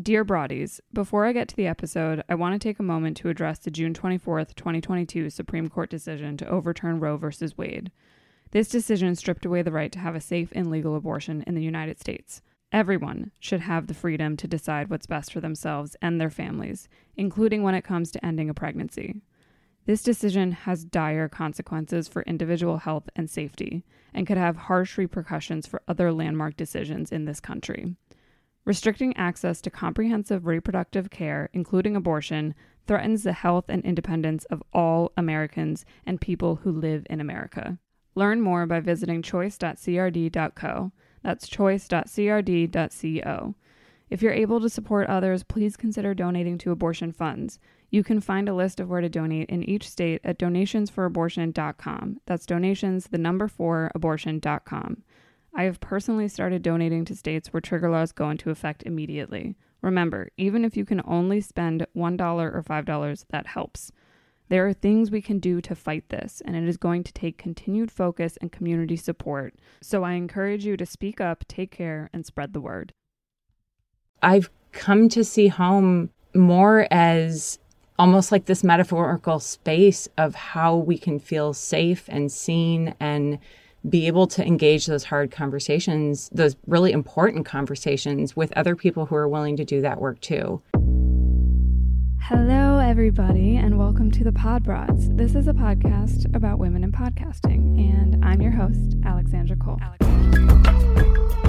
Dear Broadies, before I get to the episode, I want to take a moment to address the June 24th, 2022 Supreme Court decision to overturn Roe v. Wade. This decision stripped away the right to have a safe and legal abortion in the United States. Everyone should have the freedom to decide what's best for themselves and their families, including when it comes to ending a pregnancy. This decision has dire consequences for individual health and safety and could have harsh repercussions for other landmark decisions in this country restricting access to comprehensive reproductive care, including abortion, threatens the health and independence of all Americans and people who live in America. Learn more by visiting choice.crd.co. That's choice.crd.co. If you're able to support others, please consider donating to abortion funds. You can find a list of where to donate in each state at donationsforabortion.com. That's donations, the number four, abortion.com. I have personally started donating to states where trigger laws go into effect immediately. Remember, even if you can only spend $1 or $5, that helps. There are things we can do to fight this, and it is going to take continued focus and community support. So I encourage you to speak up, take care, and spread the word. I've come to see home more as almost like this metaphorical space of how we can feel safe and seen and be able to engage those hard conversations, those really important conversations with other people who are willing to do that work too. Hello, everybody, and welcome to the Pod Broads. This is a podcast about women in podcasting, and I'm your host, Alexandra Cole. Alexandra.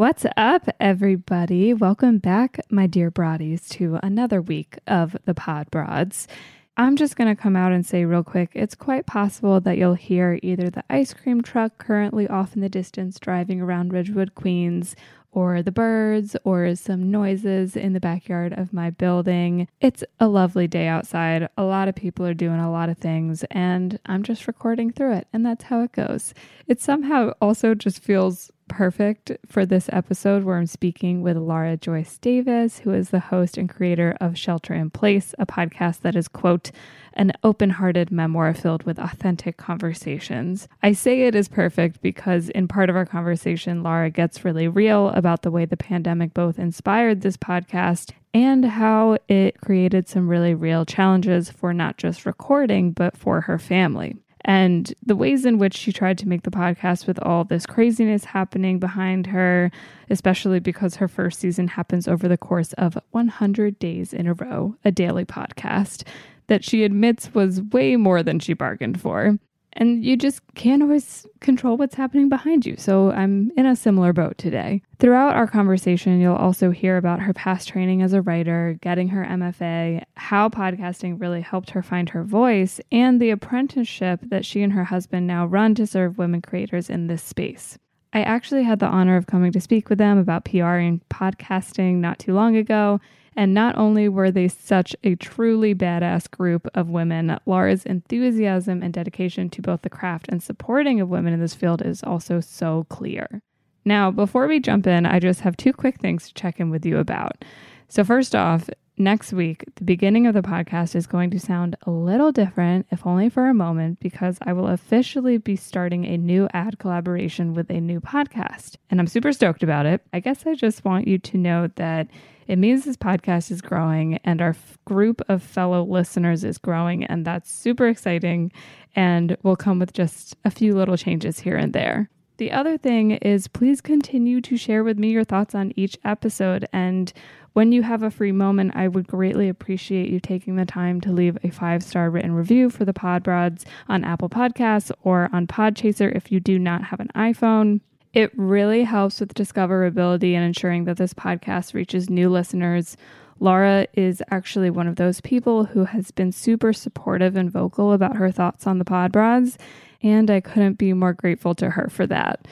What's up, everybody? Welcome back, my dear broadies, to another week of the Pod Broads. I'm just going to come out and say real quick it's quite possible that you'll hear either the ice cream truck currently off in the distance driving around Ridgewood, Queens, or the birds, or some noises in the backyard of my building. It's a lovely day outside. A lot of people are doing a lot of things, and I'm just recording through it, and that's how it goes. It somehow also just feels perfect for this episode where I'm speaking with Laura Joyce Davis, who is the host and creator of Shelter in Place, a podcast that is, quote, an open hearted memoir filled with authentic conversations. I say it is perfect because in part of our conversation, Laura gets really real about the way the pandemic both inspired this podcast and how it created some really real challenges for not just recording, but for her family and the ways in which she tried to make the podcast with all this craziness happening behind her, especially because her first season happens over the course of 100 days in a row, a daily podcast that she admits was way more than she bargained for and you just can't always control what's happening behind you. So I'm in a similar boat today. Throughout our conversation, you'll also hear about her past training as a writer, getting her MFA, how podcasting really helped her find her voice, and the apprenticeship that she and her husband now run to serve women creators in this space. I actually had the honor of coming to speak with them about PR and podcasting not too long ago, and not only were they such a truly badass group of women, Laura's enthusiasm and dedication to both the craft and supporting of women in this field is also so clear. Now, before we jump in, I just have two quick things to check in with you about. So, first off, next week, the beginning of the podcast is going to sound a little different, if only for a moment, because I will officially be starting a new ad collaboration with a new podcast. And I'm super stoked about it. I guess I just want you to know that it means this podcast is growing and our f- group of fellow listeners is growing, and that's super exciting and will come with just a few little changes here and there. The other thing is please continue to share with me your thoughts on each episode. And when you have a free moment, I would greatly appreciate you taking the time to leave a five star written review for the Pod Broads on Apple Podcasts or on Podchaser if you do not have an iPhone. It really helps with discoverability and ensuring that this podcast reaches new listeners. Laura is actually one of those people who has been super supportive and vocal about her thoughts on the pod broads, and I couldn't be more grateful to her for that.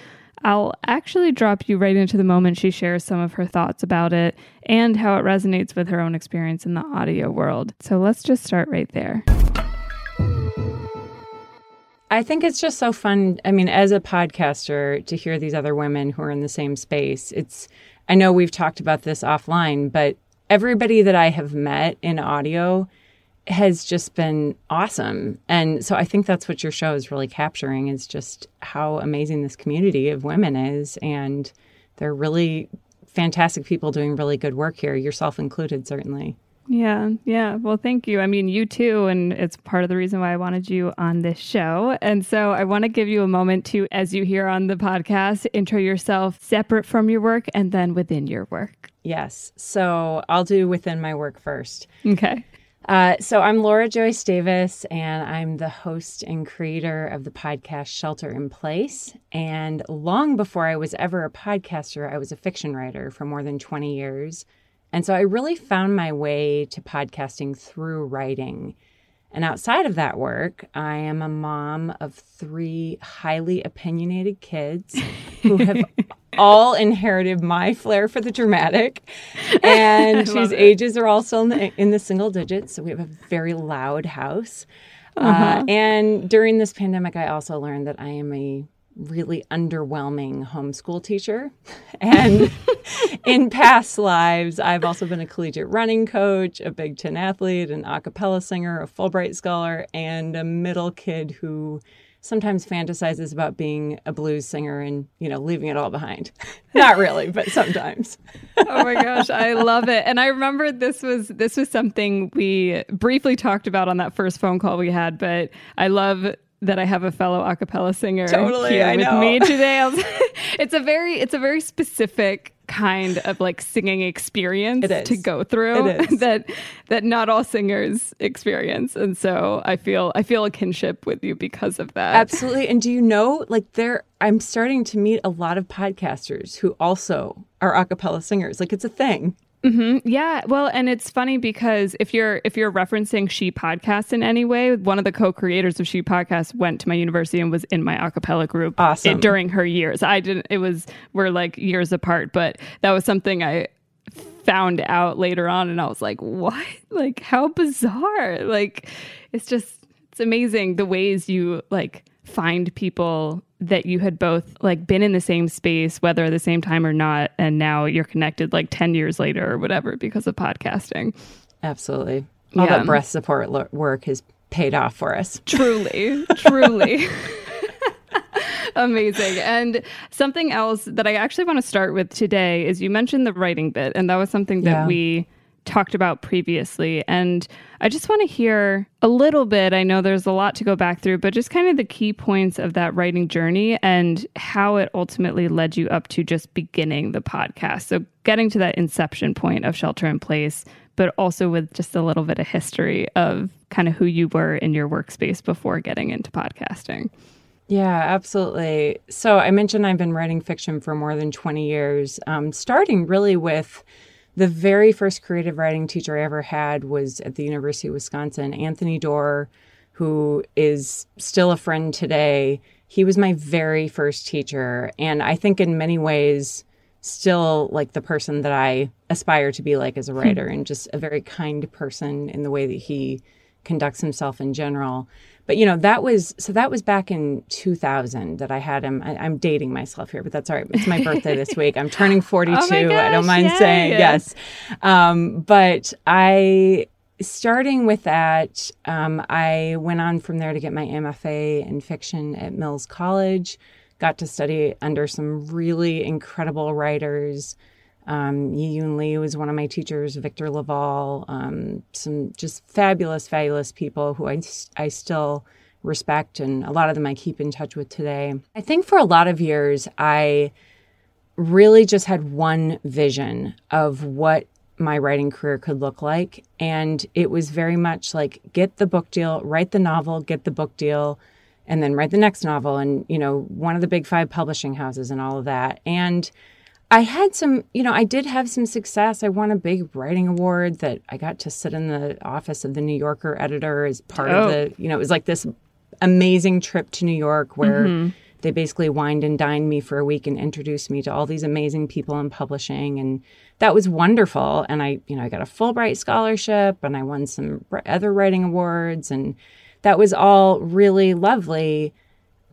I'll actually drop you right into the moment she shares some of her thoughts about it and how it resonates with her own experience in the audio world. So let's just start right there. I think it's just so fun. I mean, as a podcaster, to hear these other women who are in the same space, it's, I know we've talked about this offline, but everybody that I have met in audio has just been awesome. And so I think that's what your show is really capturing is just how amazing this community of women is. And they're really fantastic people doing really good work here, yourself included, certainly. Yeah, yeah. Well, thank you. I mean, you too. And it's part of the reason why I wanted you on this show. And so I want to give you a moment to, as you hear on the podcast, intro yourself separate from your work and then within your work. Yes. So I'll do within my work first. Okay. Uh, so I'm Laura Joyce Davis, and I'm the host and creator of the podcast Shelter in Place. And long before I was ever a podcaster, I was a fiction writer for more than 20 years. And so I really found my way to podcasting through writing. And outside of that work, I am a mom of three highly opinionated kids who have all inherited my flair for the dramatic. And whose ages are also in the, in the, single digits. So we have a very loud house. Uh, uh-huh. Uh, and during this pandemic, I also learned that I am a really underwhelming homeschool teacher. And in past lives, I've also been a collegiate running coach, a Big Ten athlete, an a cappella singer, a Fulbright scholar, and a middle kid who sometimes fantasizes about being a blues singer and, you know, leaving it all behind. Not really, but sometimes. oh my gosh, I love it. And I remember this was this was something we briefly talked about on that first phone call we had, but I love that I have a fellow a cappella singer totally, here I with know. me today. it's a very it's a very specific kind of like singing experience to go through that that not all singers experience. And so i feel i feel a kinship with you because of that. Absolutely. And do you know like there i'm starting to meet a lot of podcasters who also are a cappella singers. Like it's a thing Mm-hmm. Yeah, well, and it's funny because if you're if you're referencing She Podcast in any way, one of the co-creators of She Podcast went to my university and was in my acapella group awesome. during her years. I didn't. It was we're like years apart, but that was something I found out later on, and I was like, what? Like how bizarre! Like it's just it's amazing the ways you like find people that you had both like been in the same space whether at the same time or not and now you're connected like 10 years later or whatever because of podcasting absolutely all yeah. that breath support lo- work has paid off for us truly truly Amazing. And something else that I actually want to start with today is you mentioned the writing bit, and that was something that yeah. we talked about previously. And I just want to hear a little bit. I know there's a lot to go back through, but just kind of the key points of that writing journey and how it ultimately led you up to just beginning the podcast. So, getting to that inception point of Shelter in Place, but also with just a little bit of history of kind of who you were in your workspace before getting into podcasting. Yeah, absolutely. So I mentioned I've been writing fiction for more than 20 years, um, starting really with the very first creative writing teacher I ever had was at the University of Wisconsin, Anthony Doerr, who is still a friend today. He was my very first teacher. And I think in many ways, still like the person that I aspire to be like as a hmm. writer and just a very kind person in the way that he conducts himself in general but you know that was so that was back in 2000 that i had him I, am dating myself here but that's all right. It's my birthday this week. I'm turning 42 oh gosh, i don't mind yay. saying yes. Um, but i starting with that um, i went on from there to get my mfa in fiction at mills college got to study under some really incredible writers um, Yiyun Li was one of my teachers, Victor LaValle, um, some just fabulous, fabulous people who I, I still respect, and a lot of them I keep in touch with today. I think for a lot of years, I really just had one vision of what my writing career could look like. And it was very much like get the book deal, write the novel, get the book deal, and then write the next novel. And, you know, one of the big five publishing houses and all of that. And I had some, you know, I did have some success. I won a big writing award that I got to sit in the office of the New Yorker editor as part oh. of the, you know, it was like this amazing trip to New York where mm-hmm. they basically wined and dined me for a week and introduced me to all these amazing people in publishing. And that was wonderful. And I, you know, I got a Fulbright scholarship and I won some other writing awards. And that was all really lovely.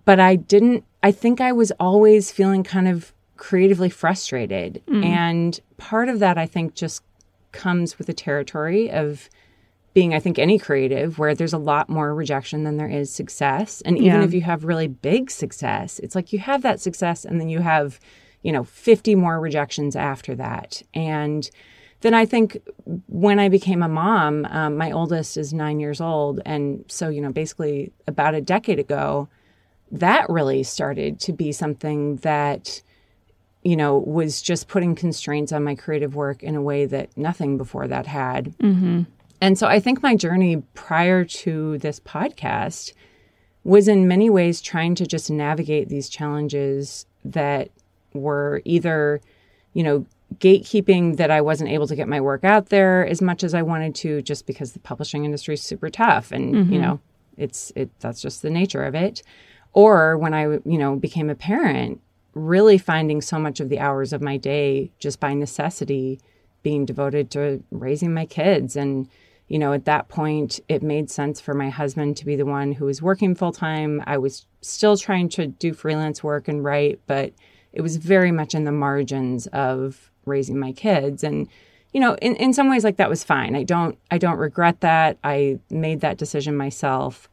But I didn't, I think I was always feeling kind of creatively frustrated. And part of that, I think, just comes with the territory of being, I think, any creative where there's a lot more rejection than there is success. And even Yeah. if you have really big success, it's like you have that success and then you have, you know, 50 more rejections after that. And then I think when I became a mom, um, my oldest is nine years old. And so, you know, basically about a decade ago, that really started to be something that you know was just putting constraints on my creative work in a way that nothing before that had. Mm-hmm. And so i think my journey prior to this podcast was in many ways trying to just navigate these challenges that were either you know gatekeeping that i wasn't able to get my work out there as much as i wanted to just because the publishing industry is super tough and you mm-hmm. know it's it that's just the nature of it. Or when i you know became a parent really finding so much of the hours of my day just by necessity being devoted to raising my kids. And you know at that point it made sense for my husband to be the one who was working full time i was still trying to do freelance work and write but it was very much in the margins of raising my kids. And you know in, in some ways like that was fine. I don't i don't regret that. I made that decision myself.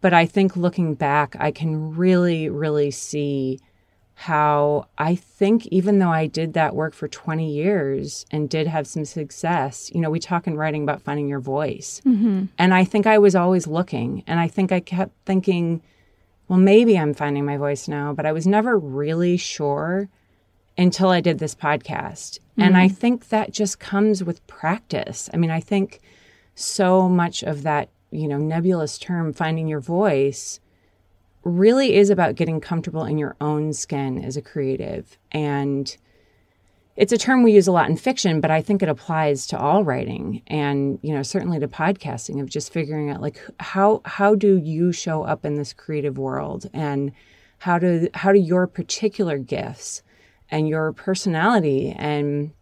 But i think looking back i can really really see how I think even though I did that work for 20 years and did have some success, you know, we talk in writing about finding your voice. Mm-hmm. And I think I was always looking. And I think I kept thinking, well, maybe I'm finding my voice now, but I was never really sure until I did this podcast. And I mm-hmm. think that just comes with practice. I mean, I think so much of that, you know, nebulous term, finding your voice, really is about getting comfortable in your own skin as a creative. And it's a term we use a lot in fiction, but I think it applies to all writing and, you know, certainly to podcasting of just figuring out like how how do you show up in this creative world and how do how do your particular gifts and your personality and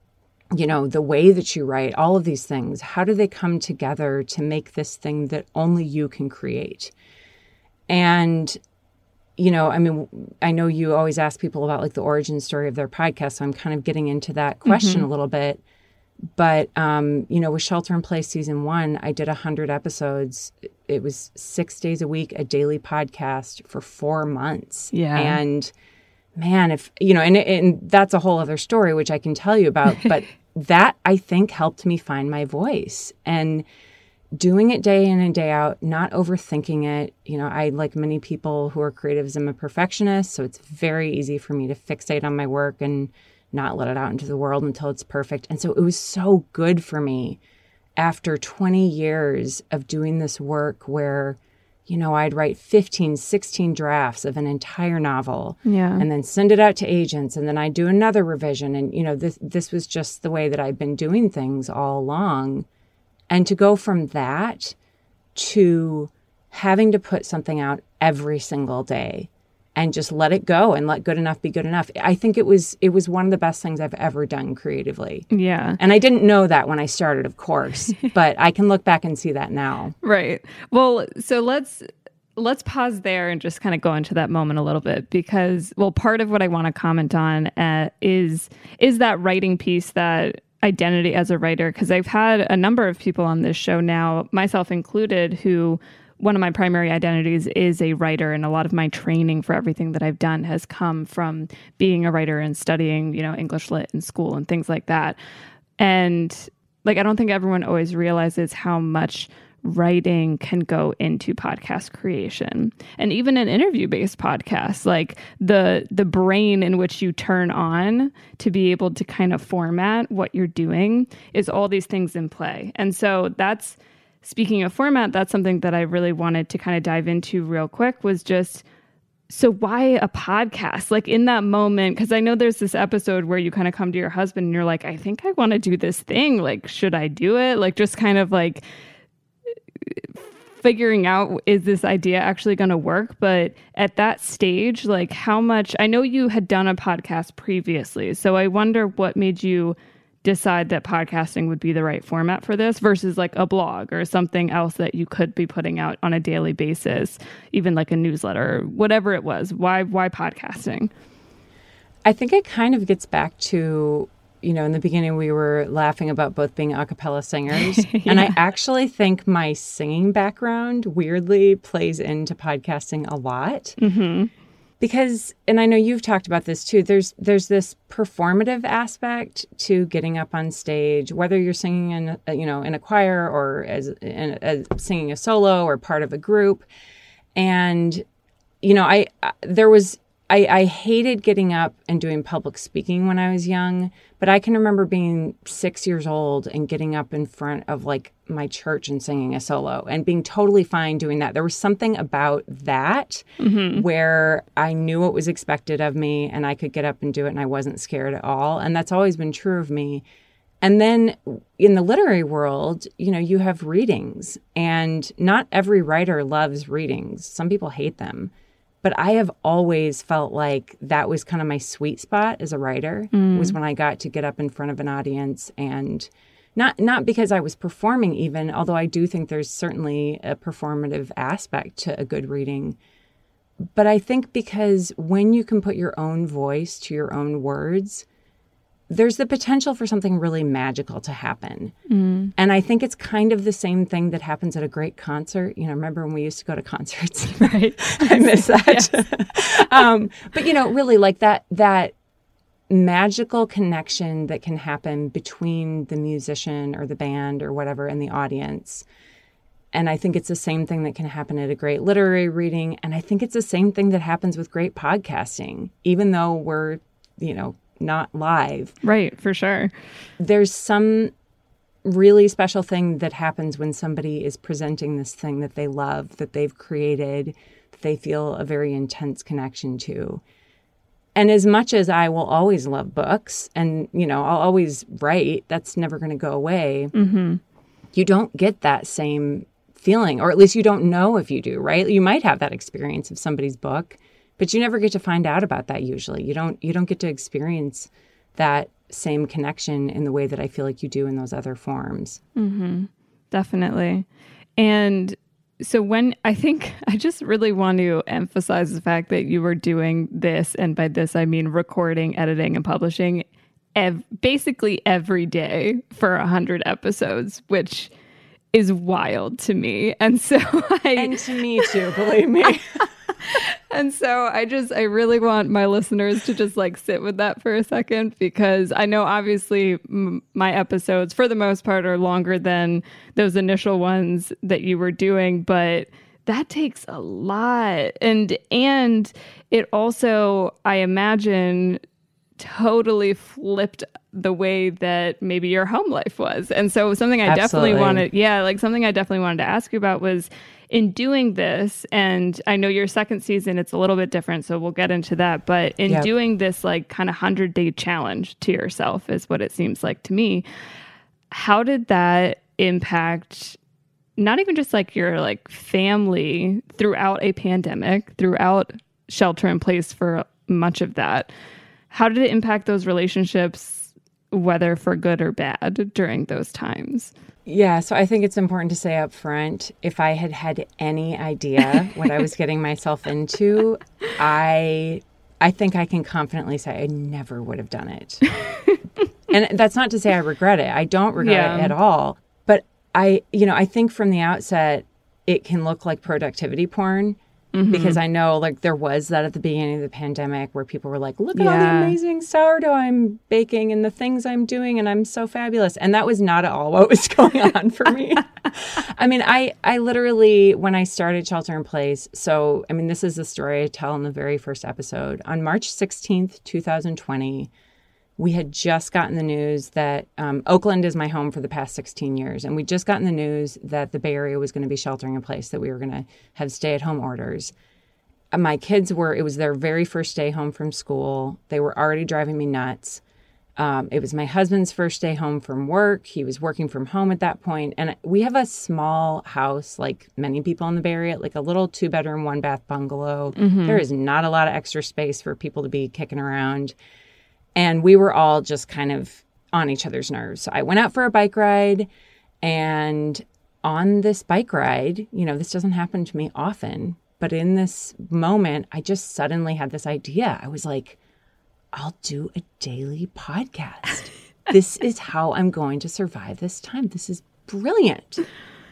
you know the way that you write all of these things how do they come together to make this thing that only you can create and you know, I mean, I know you always ask people about like the origin story of their podcast, so I'm kind of getting into that question a little bit. But um, you know, with Shelter in Place season one, I did hundred episodes. It was six days a week, a daily podcast for four months. Yeah. and man, if you know, and and that's a whole other story which I can tell you about. But that I think helped me find my voice and doing it day in and day out, not overthinking it. You know, I, like many people who are creatives, I'm a perfectionist. So it's very easy for me to fixate on my work and not let it out into the world until it's perfect. And so it was so good for me after 20 years of doing this work where, you know, I'd write 15, 16 drafts of an entire novel Yeah. and then send it out to agents and then I'd do another revision. And, you know, this, this was just the way that I'd been doing things all along. And to go from that to having to put something out every single day and just let it go and let good enough be good enough. I think it was it was one of the best things I've ever done creatively. yeah. And I didn't know that when I started, of course, but I can look back and see that now. Right. Well, so let's let's pause there and just kind of go into that moment a little bit because well, part of what I want to comment on uh, is is that writing piece that identity as a writer because I've had a number of people on this show now, myself included, who one of my primary identities is a writer and a lot of my training for everything that I've done has come from being a writer and studying, you know, English lit in school and things like that. And like I don't think everyone always realizes how much writing can go into podcast creation and even an interview based podcast like the the brain in which you turn on to be able to kind of format what you're doing is all these things in play. And so that's speaking of format that's something that i really wanted to kind of dive into real quick was just so why a podcast? Like in that moment because i know there's this episode where you kind of come to your husband and you're like i think i want to do this thing. Like should i do it? Like just kind of like figuring out is this idea actually going to work but at that stage like how much i know you had done a podcast previously so i wonder what made you decide that podcasting would be the right format for this versus like a blog or something else that you could be putting out on a daily basis, even like a newsletter, whatever it was. Why why podcasting? I think it kind of gets back to you know, in the beginning we were laughing about both being a cappella singers. yeah. And I actually think my singing background weirdly plays into podcasting a lot. Mm-hmm because and I know you've talked about this too there's there's this performative aspect to getting up on stage whether you're singing in you know in a choir or as, in, as singing a solo or part of a group and you know I, I there was I, I hated getting up and doing public speaking when I was young, but I can remember being six years old and getting up in front of like my church and singing a solo and being totally fine doing that. There was something about that mm-hmm. where I knew what was expected of me and I could get up and do it and I wasn't scared at all. And that's always been true of me. And then in the literary world, you know, you have readings, and not every writer loves readings. Some people hate them. But I have always felt like that was kind of my sweet spot as a writer mm. was when I got to get up in front of an audience and not not because I was performing even, although I do think there's certainly a performative aspect to a good reading. But I think because when you can put your own voice to your own words, there's the potential for something really magical to happen. Mm. And I think it's kind of the same thing that happens at a great concert. You know, remember when we used to go to concerts? Right. I miss that. um, but you know, really like that that magical connection that can happen between the musician or the band or whatever and the audience. And I think it's the same thing that can happen at a great literary reading. And I think it's the same thing that happens with great podcasting, even though we're, you know, not live. Right, for sure. There's some really special thing that happens when somebody is presenting this thing that they love, that they've created, that they feel a very intense connection to. And as much as I will always love books and, you know, I'll always write, that's never going to go away. Mm-hmm. You don't get that same feeling, or at least you don't know if you do, right? You might have that experience of somebody's book but you never get to find out about that usually. You don't you don't get to experience that same connection in the way that i feel like you do in those other forms. Mm-hmm. definitely. And so when i think i just really want to emphasize the fact that you were doing this and by this i mean recording editing and publishing ev- basically every day for 100 episodes which is wild to me and so i and to me too believe me and so I just, I really want my listeners to just like sit with that for a second because I know obviously m- my episodes, for the most part, are longer than those initial ones that you were doing, but that takes a lot. And, and it also, I imagine, totally flipped the way that maybe your home life was. And so something I Absolutely. definitely wanted, yeah, like something I definitely wanted to ask you about was in doing this, and I know your second season, it's a little bit different, so we'll get into that. But in yep. doing this, like, kind of 100 day challenge to yourself, is what it seems like to me. How did that impact not even just like your like family throughout a pandemic, throughout shelter in place for much of that? How did it impact those relationships, whether for good or bad, during those times? Yeah, so I think it's important to say up front if I had had any idea what I was getting myself into, I I think I can confidently say I never would have done it. and that's not to say I regret it. I don't regret yeah. it at all. But I, you know, I think from the outset it can look like productivity porn Mm-hmm. Because I know, like, there was that at the beginning of the pandemic where people were like, look at yeah. all the amazing sourdough I'm baking and the things I'm doing, and I'm so fabulous. And that was not at all what was going on for me. I mean, I, I literally, when I started Shelter in Place, so, I mean, this is the story I tell in the very first episode. On March 16th, 2020, we had just gotten the news that um, Oakland is my home for the past 16 years. And we just gotten the news that the Bay Area was going to be sheltering in place, that we were going to have stay at home orders. My kids were, it was their very first day home from school. They were already driving me nuts. Um, it was my husband's first day home from work. He was working from home at that point. And we have a small house, like many people in the Bay Area, like a little two bedroom, one bath bungalow. Mm-hmm. There is not a lot of extra space for people to be kicking around. And we were all just kind of on each other's nerves. So I went out for a bike ride and on this bike ride, you know, this doesn't happen to me often, but in this moment, I just suddenly had this idea. I was like, I'll do a daily podcast. this is how I'm going to survive this time. This is brilliant.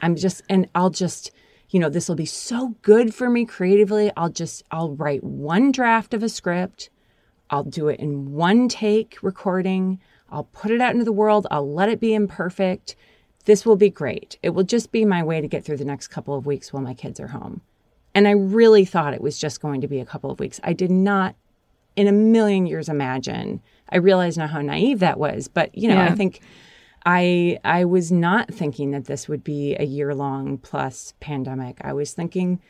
I'm just, and I'll just, you know, this will be so good for me creatively. I'll just, I'll write one draft of a script. I'll do it in one take recording. I'll put it out into the world. I'll let it be imperfect. This will be great. It will just be my way to get through the next couple of weeks while my kids are home. And I really thought it was just going to be a couple of weeks. I did not in a million years imagine. I realize now how naive that was, but you know, yeah. I think I I was not thinking that this would be a year long plus pandemic. I was thinking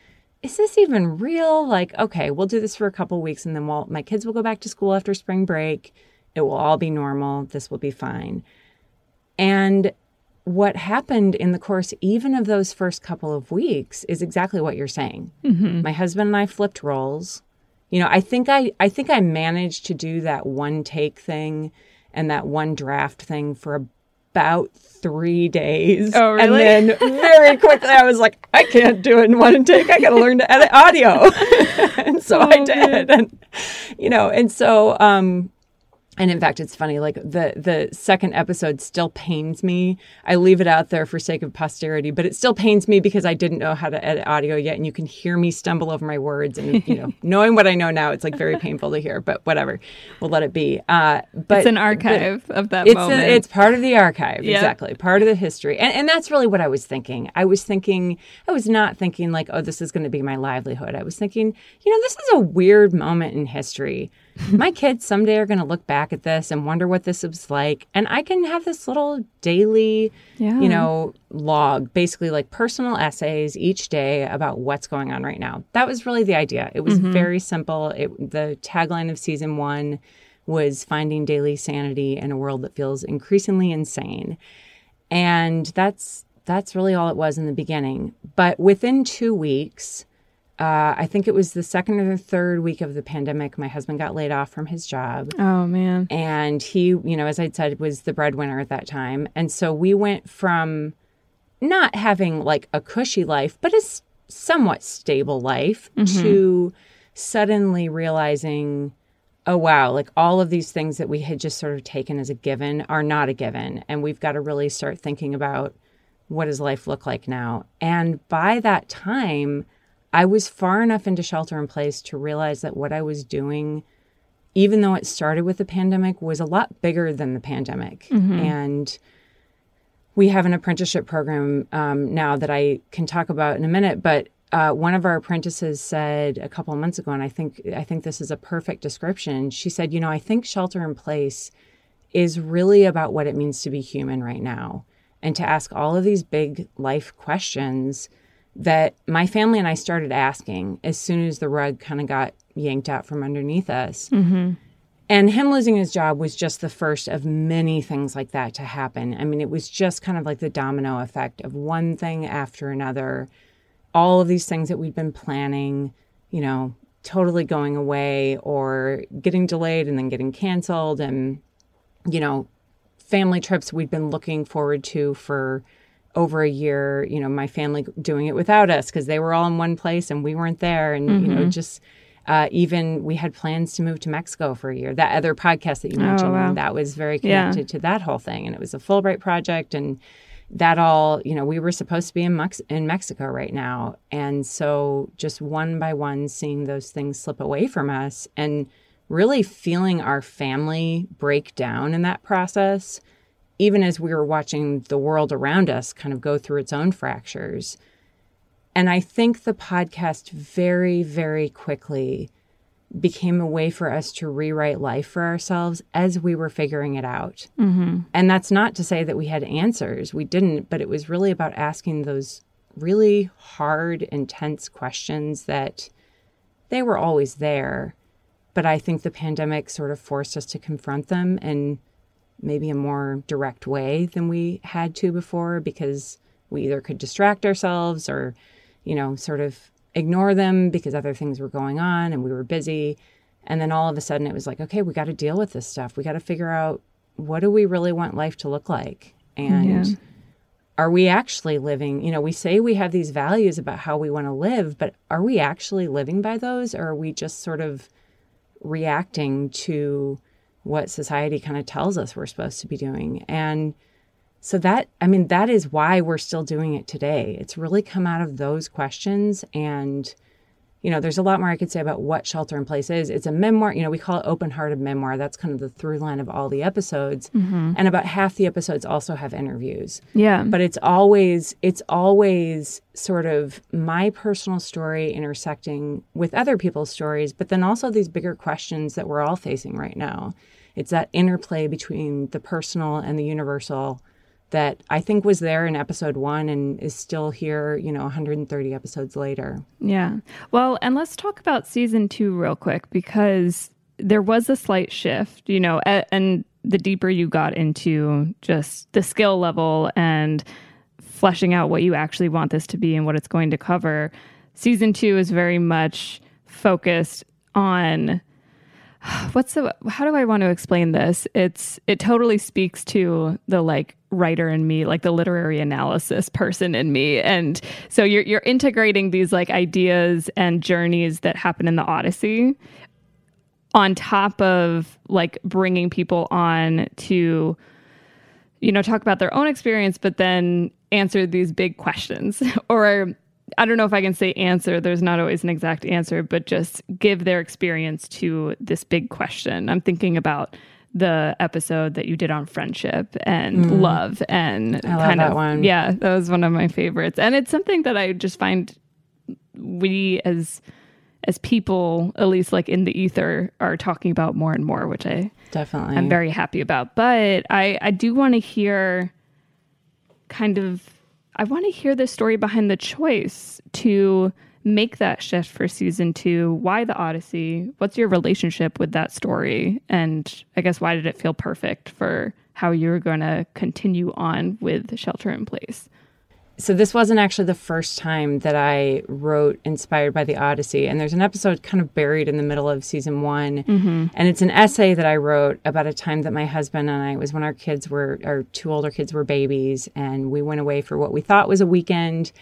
is this even real? Like, okay, we'll do this for a couple weeks and then we'll, my kids will go back to school after spring break. It will all be normal. This will be fine. And what happened in the course, even of those first couple of weeks, is exactly what you're saying. Mm-hmm. My husband and I flipped roles. You know, I think I, I think I managed to do that one take thing and that one draft thing for about three days. Oh, really? And then very quickly, I was like, I can't do it in one take. I got to learn to edit audio. and so oh, I did. Man. And, you know, and so, um, and in fact it's funny like the the second episode still pains me. I leave it out there for sake of posterity but it still pains me because i didn't know how to edit audio yet and you can hear me stumble over my words and you know knowing what i know now it's like very painful to hear but whatever. We'll let it be. Uh, but it's an archive of that it's moment. a, it's part of the archive yep. exactly. Part of the history. And, and that's really what i was thinking. I was thinking i was not thinking like oh this is going to be my livelihood. I was thinking you know this is a weird moment in history my kids someday are going to look back at this and wonder what this was like. And I can have this little daily, yeah. you know, log, basically like personal essays each day about what's going on right now. That was really the idea. It was mm-hmm. very simple. It, the tagline of season one was finding daily sanity in a world that feels increasingly insane. And that's that's really all it was in the beginning. But within two weeks, uh, I think it was the second or the third week of the pandemic, my husband got laid off from his job. Oh, man. And he, you know, as I'd said, was the breadwinner at that time. And so we went from not having like a cushy life, but a somewhat stable life mm-hmm. to suddenly realizing, oh, wow, like all of these things that we had just sort of taken as a given are not a given. And we've got to really start thinking about what does life look like now. And by that time, I was far enough into shelter in place to realize that what I was doing, even though it started with the pandemic, was a lot bigger than the pandemic. Mm-hmm. And we have an apprenticeship program um, now that I can talk about in a minute, but uh, one of our apprentices said a couple of months ago, and I think I think this is a perfect description. She said, "You know, I think shelter in place is really about what it means to be human right now, and to ask all of these big life questions that my family and I started asking as soon as the rug kind of got yanked out from underneath us. Mm-hmm. And him losing his job was just the first of many things like that to happen. I mean, it was just kind of like the domino effect of one thing after another. All of these things that we'd been planning, you know, totally going away or getting delayed and then getting canceled. And, you know, family trips we'd been looking forward to for over a year, you know, my family doing it without us because they were all in one place and we weren't there. And, mm-hmm. you know, mm-hmm. just uh, even we had plans to move to Mexico for a year. That other podcast that you oh, mentioned, oh, wow. that was very connected yeah. to that whole thing. And it was a Fulbright project. And that all, you know, we were supposed to be in, Mex- in Mexico right now. And so just one by one, seeing those things slip away from us and really feeling our family break down in that process even as we were watching the world around us kind of go through its own fractures. And I think the podcast very, very quickly became a way for us to rewrite life for ourselves as we were figuring it out. Mm-hmm. And that's not to say that we had answers. We didn't, but it was really about asking those really hard, intense questions that they were always there. But I think the pandemic sort of forced us to confront them and maybe a more direct way than we had to before because we either could distract ourselves or, you know, sort of ignore them because other things were going on and we were busy. And then all of a sudden it was like, okay, we got to deal with this stuff. We got to figure out what do we really want life to look like? And Yeah. are we actually living? You know, we say we have these values about how we want to live, but are we actually living by those or are we just sort of reacting to what society kind of tells us we're supposed to be doing? And so that, I mean, that is why we're still doing it today. It's really come out of those questions. And, you know, there's a lot more I could say about what Shelter in Place is. It's a memoir, you know, we call it open hearted memoir. That's kind of the through line of all the episodes. Mm-hmm. And about half the episodes also have interviews Yeah. but it's always it's always sort of my personal story intersecting with other people's stories but then also these bigger questions that we're all facing right now it's that interplay between the personal and the universal that i think was there in episode one and is still here you know 130 episodes later Yeah. Well, and let's talk about season two real quick because there was a slight shift, you know, and the deeper you got into just the skill level and fleshing out what you actually want this to be and what it's going to cover, season two is very much focused on what's the how do I want to explain this? It's it totally speaks to the like writer in me, like the literary analysis person in me. And so you're you're integrating these like ideas and journeys that happen in the Odyssey on top of like bringing people on to you know talk about their own experience but then answer these big questions or I don't know if I can say answer. There's not always an exact answer, but just give their experience to this big question. I'm thinking about the episode that you did on friendship and love and Mm. I love kind that of one. yeah, that was one of my favorites. And it's something that I just find we as as people, at least like in the ether, are talking about more and more, which I definitely I'm very happy about. But I, I do want to hear kind of I want to hear the story behind the choice to make that shift for season two. Why the Odyssey? What's your relationship with that story? And I guess why did it feel perfect for how you were going to continue on with Shelter in Place? So this wasn't actually the first time that I wrote inspired by the Odyssey. And there's an episode kind of buried in the middle of season one. And it's an essay that I wrote about a time that my husband and I was when our kids were our two older kids were babies and we went away for what we thought was a weekend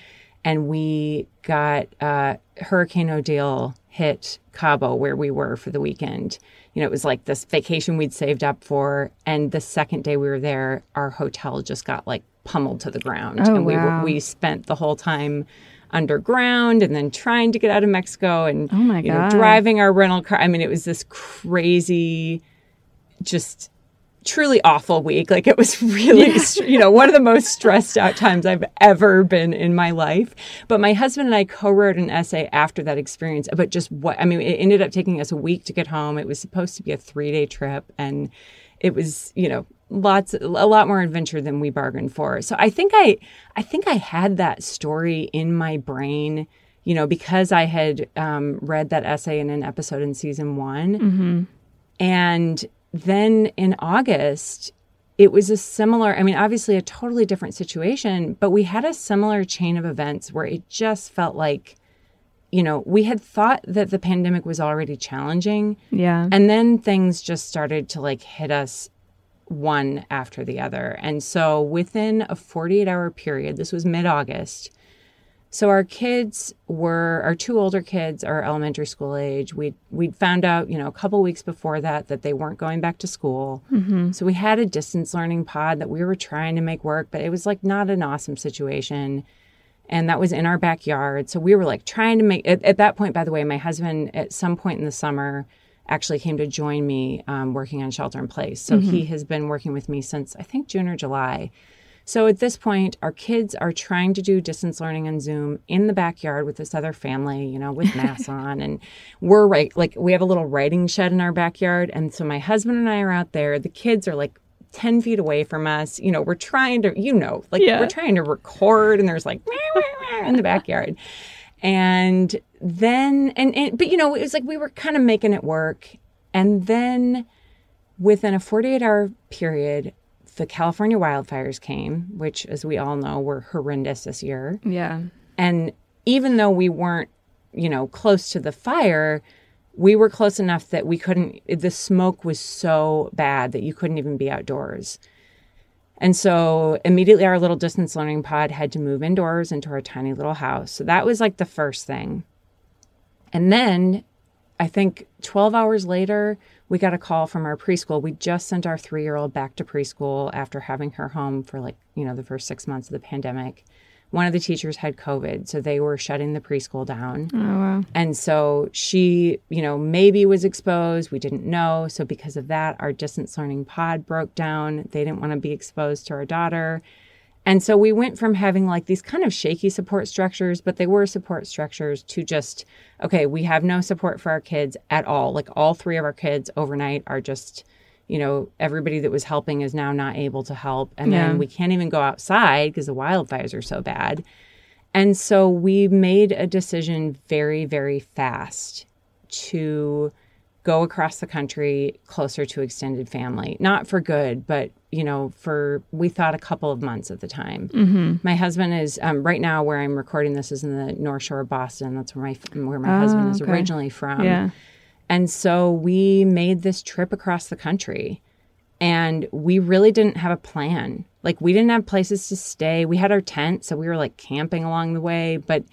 and we got uh, Hurricane Odile hit Cabo where we were for the weekend. You know, it was like this vacation we'd saved up for, and the second day we were there, our hotel just got like pummeled to the ground, Oh, and we wow. we spent the whole time underground and then trying to get out of Mexico and Oh my you know driving our rental car. I mean, it was this crazy, just truly awful week. Like it was really, str- you know, one of the most stressed out times I've ever been in my life. But my husband and I co-wrote an essay after that experience about just what, I mean, it ended up taking us a week to get home. It was supposed to be a three day trip and it was, you know, lots, a lot more adventure than we bargained for. So I think I, I think I had that story in my brain. You know, because I had um, read that essay in an episode in season one, and then in August, it was a similar, I mean, obviously a totally different situation, but we had a similar chain of events where it just felt like, you know, we had thought that the pandemic was already challenging. Yeah. And then things just started to like hit us one after the other. And so within a 48 hour period, this was mid August. So our kids were our two older kids are elementary school age. We we'd found out, you know, a couple weeks before that that they weren't going back to school. Mm-hmm. So we had a distance learning pod that we were trying to make work, but it was like not an awesome situation. And that was in our backyard. So we were like trying to make at, at that point, by the way, my husband at some point in the summer actually came to join me um, working on shelter in place. So he has been working with me since I think June or July. So at this point, our kids are trying to do distance learning on Zoom in the backyard with this other family, you know, with masks on. And we're right, like we have a little writing shed in our backyard. And so my husband and I are out there. The kids are like 10 feet away from us. You know, we're trying to, you know, like Yeah. we're trying to record and there's like in the backyard. And then, and, and, but you know, it was like we were kind of making it work. And then within a 48 hour period, the California wildfires came, which, as we all know, were horrendous this year. yeah. And even though we weren't, you know, close to the fire, we were close enough that we couldn't, the smoke was so bad that you couldn't even be outdoors. And so immediately our little distance learning pod had to move indoors into our tiny little house. So that was like the first thing. And then I think 12 hours later, we got a call from our preschool. We just sent our three year old back to preschool after having her home for like, you know, the first six months of the pandemic one of the teachers had COVID, so they were shutting the preschool down. Oh, wow. And so she, you know, maybe was exposed. We didn't know. So because of that, our distance learning pod broke down. They didn't want to be exposed to our daughter. And so we went from having like these kind of shaky support structures, but they were support structures to just, okay, we have no support for our kids at all. Like all three of our kids overnight are just you know, everybody that was helping is now not able to help. And yeah. then we can't even go outside because the wildfires are so bad. And so we made a decision very, very fast to go across the country closer to extended family. Not for good, but, you know, for we thought a couple of months at the time. Mm-hmm. My husband is um, right now where I'm recording this is in the North Shore of Boston. That's where my where my oh, husband is okay. originally from. Yeah. And so we made this trip across the country and we really didn't have a plan. Like we didn't have places to stay. We had our tent, so we were like camping along the way, but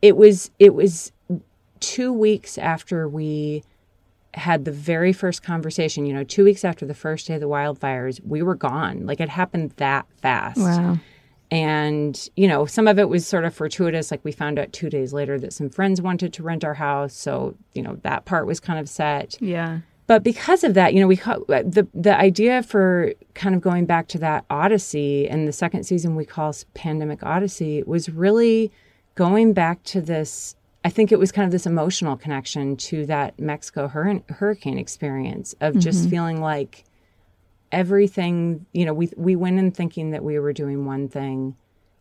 it was it was 2 weeks after we had the very first conversation, you know, 2 weeks after the first day of the wildfires, we were gone. Like it happened that fast. Wow. And, you know, some of it was sort of fortuitous. Like we found out two days later that some friends wanted to rent our house. So, you know, that part was kind of set. Yeah. But because of that, you know, we uh, the the idea for kind of going back to that Odyssey and the second season we call Pandemic Odyssey was really going back to this. I think it was kind of this emotional connection to that Mexico hur- hurricane experience of mm-hmm. just feeling like everything, you know, we we went in thinking that we were doing one thing,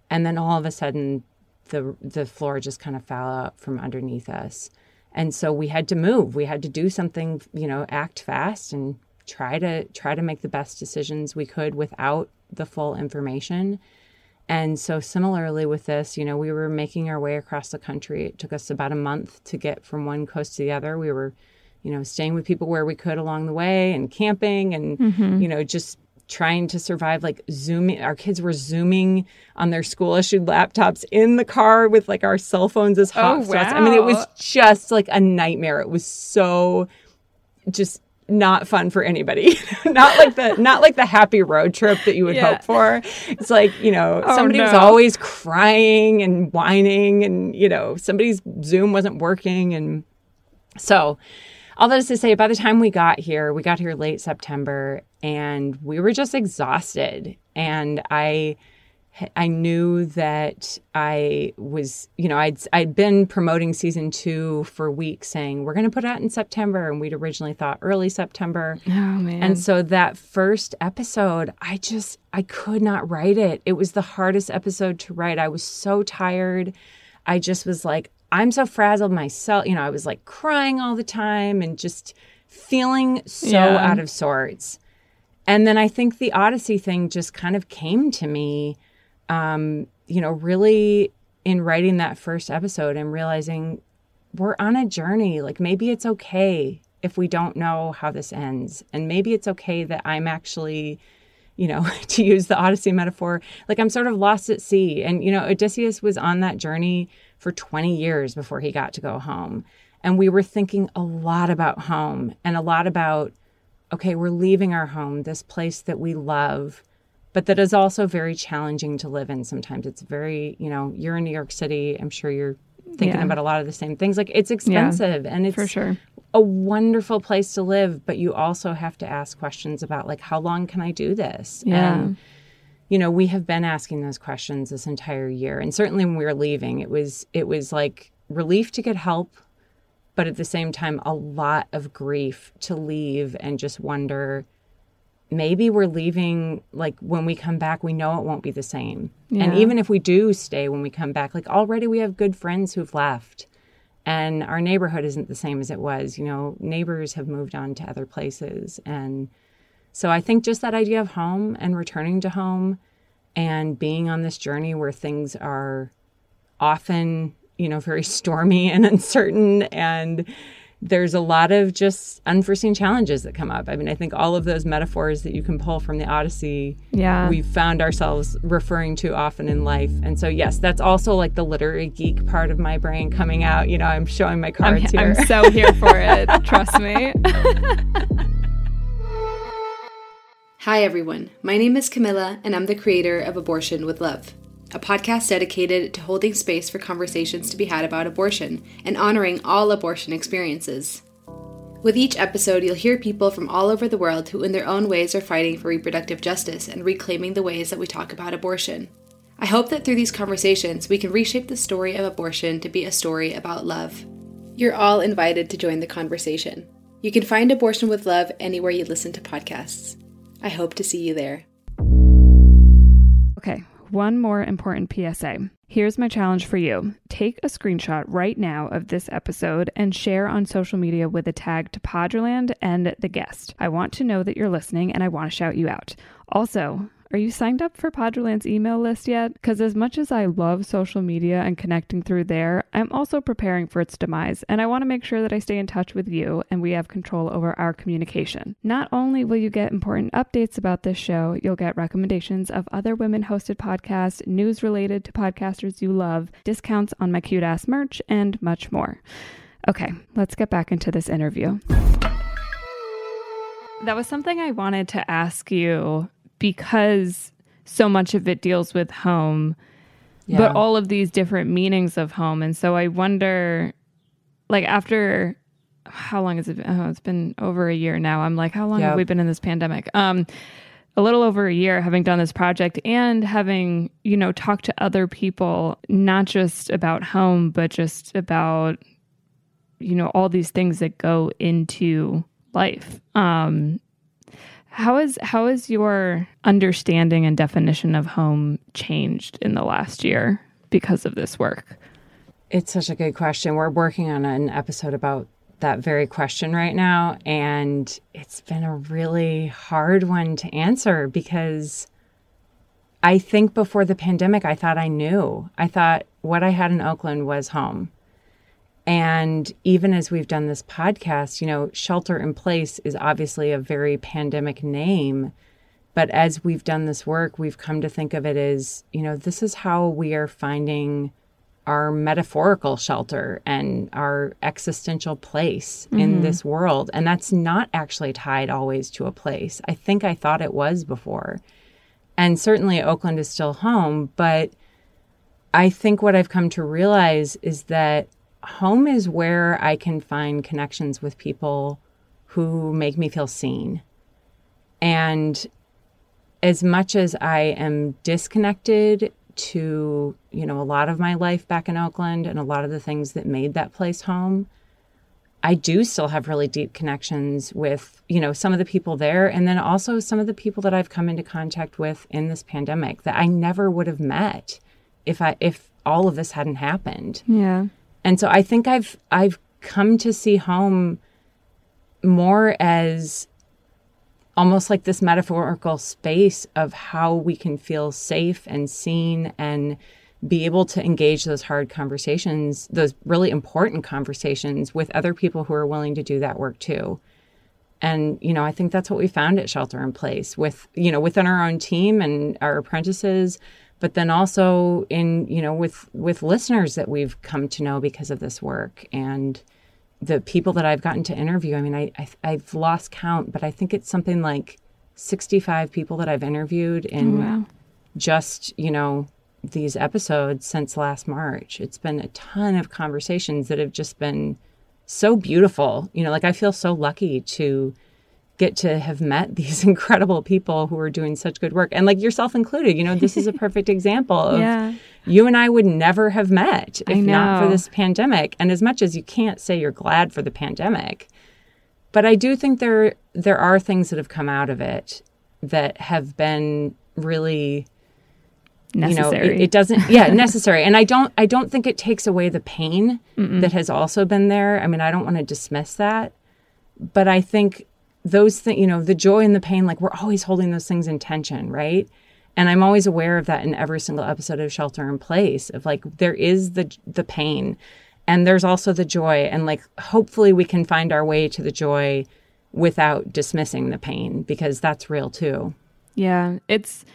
and then all of a sudden, the the floor just kind of fell out from underneath us, and so we had to move. We had to do something, you know, act fast and try to try to make the best decisions we could without the full information. And so similarly with this, you know, we were making our way across the country. It took us about a month to get from one coast to the other. We were you know, staying with people where we could along the way and camping and, mm-hmm. you know, just trying to survive like zooming our kids were zooming on their school issued laptops in the car with like our cell phones as hot oh, wow. i mean it was just like a nightmare it was so just not fun for anybody not like the not like the happy road trip that you would yeah. hope for it's like you know oh, somebody no. was always crying and whining and you know somebody's zoom wasn't working and so all that is to say, by the time we got here, we got here late September and we were just exhausted. And I, I knew that I was, you know, I'd I'd been promoting season two for weeks, saying we're going to put it out in September, and we'd originally thought early September. Oh man! And so that first episode, I just I could not write it. It was the hardest episode to write. I was so tired. I just was like, I'm so frazzled myself. You know, I was like crying all the time and just feeling so yeah. out of sorts. And then I think the Odyssey thing just kind of came to me, um, you know, really in writing that first episode and realizing we're on a journey. Like maybe it's okay if we don't know how this ends. And maybe it's okay that I'm actually, you know, to use the Odyssey metaphor, like I'm sort of lost at sea. And, you know, Odysseus was on that journey for 20 years before he got to go home. And we were thinking a lot about home and a lot about, okay, we're leaving our home, this place that we love, but that is also very challenging to live in sometimes. It's very, you know, you're in New York City. I'm sure you're thinking yeah. about a lot of the same things. Like it's expensive yeah, and it's for sure a wonderful place to live, but you also have to ask questions about like how long can I do this? Yeah. And you know, we have been asking those questions this entire year. And certainly when we were leaving, it was it was like relief to get help, but at the same time a lot of grief to leave and just wonder maybe we're leaving like when we come back we know it won't be the same. Yeah. And even if we do stay when we come back, like already we have good friends who've left. And our neighborhood isn't the same as it was. You know, neighbors have moved on to other places and so I think just that idea of home and returning to home and being on this journey where things are often, you know, very stormy and uncertain and there's a lot of just unforeseen challenges that come up. I mean, I think all of those metaphors that you can pull from the Odyssey, yeah, we've found ourselves referring to often in life. And so, yes, that's also like the literary geek part of my brain coming out. You know, I'm showing my cards I'm, here. I'm so here for it. Trust me. Hi, everyone. My name is Camilla, and I'm the creator of Abortion with Love, a podcast dedicated to holding space for conversations to be had about abortion and honoring all abortion experiences. With each episode, you'll hear people from all over the world who, in their own ways, are fighting for reproductive justice and reclaiming the ways that we talk about abortion. I hope that through these conversations, we can reshape the story of abortion to be a story about love. You're all invited to join the conversation. You can find Abortion with Love anywhere you listen to podcasts. I hope to see you there. Okay, one more important PSA. Here's my challenge for you take a screenshot right now of this episode and share on social media with a tag to Poddraland and the guest. I want to know that you're listening and I want to shout you out. Also, are you signed up for Poddraland's email list yet? Because as much as I love social media and connecting through there, I'm also preparing for its demise, and I want to make sure that I stay in touch with you and we have control over our communication. Not only will you get important updates about this show, you'll get recommendations of other women hosted podcasts, news related to podcasters you love, discounts on my cute ass merch, and much more. Okay, let's get back into this interview. That was something I wanted to ask you because so much of it deals with home, yeah. but all of these different meanings of home. And so I wonder, like, after how long has it been? Oh, it's been over a year now. I'm like, how long yep. have we been in this pandemic? Um, a little over a year having done this project and having, you know, talked to other people, not just about home, but just about, you know, all these things that go into life. Um, how is how is your understanding and definition of home changed in the last year because of this work? It's such a good question. We're working on an episode about that very question right now and it's been a really hard one to answer because I think before the pandemic I thought I knew. I thought what I had in Oakland was home. And even as we've done this podcast, you know, shelter in place is obviously a very pandemic name. But as we've done this work, we've come to think of it as, you know, this is how we are finding our metaphorical shelter and our existential place mm-hmm. in this world. And that's not actually tied always to a place. I think I thought it was before. And certainly Oakland is still home. But I think what I've come to realize is that home is where I can find connections with people who make me feel seen. And as much as I am disconnected to, you know, a lot of my life back in Oakland and a lot of the things that made that place home, I do still have really deep connections with, you know, some of the people there and then also some of the people that I've come into contact with in this pandemic that I never would have met if I if all of this hadn't happened. Yeah. And so I think I've I've come to see home more as almost like this metaphorical space of how we can feel safe and seen and be able to engage those hard conversations, those really important conversations with other people who are willing to do that work too. And, you know, I think that's what we found at Shelter in Place with, you know, within our own team and our apprentices, but then also in you know with with listeners that we've come to know because of this work and the people that I've gotten to interview. I mean, I, I have lost count, but I think it's something like 65 people that I've interviewed oh, in oh, wow. just you know these episodes since last March. It's been a ton of conversations that have just been so beautiful. You know, like I feel so lucky to get to have met these incredible people who are doing such good work and like yourself included you know this is a perfect example of yeah. you and i would never have met if not for this pandemic and as much as you can't say you're glad for the pandemic but i do think there there are things that have come out of it that have been really necessary. You know, it, it doesn't yeah, necessary. And I don't I don't think it takes away the pain Mm-mm. that has also been there. I mean, I don't want to dismiss that. But I think those things, you know, the joy and the pain, like we're always holding those things in tension, right? And I'm always aware of that in every single episode of Shelter in Place of like there is the the pain and there's also the joy and like hopefully we can find our way to the joy without dismissing the pain because that's real too yeah it's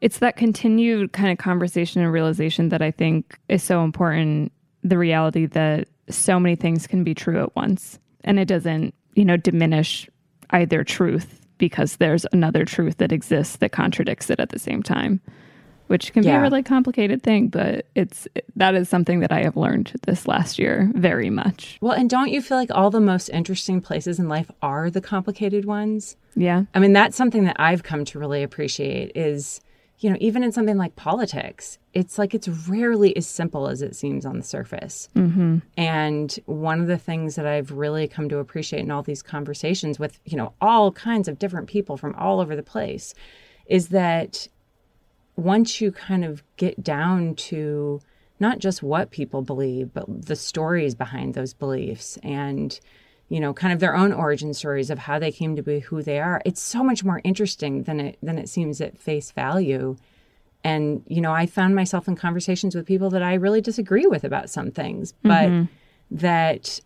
it's that continued kind of conversation and realization that i think is so important the reality that so many things can be true at once and it doesn't you know diminish either truth because there's another truth that exists that contradicts it at the same time which can yeah. be a really complicated thing, but it's that is something that I have learned this last year very much. Well, and don't you feel like all the most interesting places in life are the complicated ones? Yeah. I mean, that's something that I've come to really appreciate is, you know, even in something like politics, it's like it's rarely as simple as it seems on the surface. Mm-hmm. And one of the things that I've really come to appreciate in all these conversations with, you know, all kinds of different people from all over the place is that once you kind of get down to not just what people believe, but the stories behind those beliefs and, you know, kind of their own origin stories of how they came to be who they are, it's so much more interesting than it than it seems at face value. And, you know, I found myself in conversations with people that I really disagree with about some things, but mm-hmm. that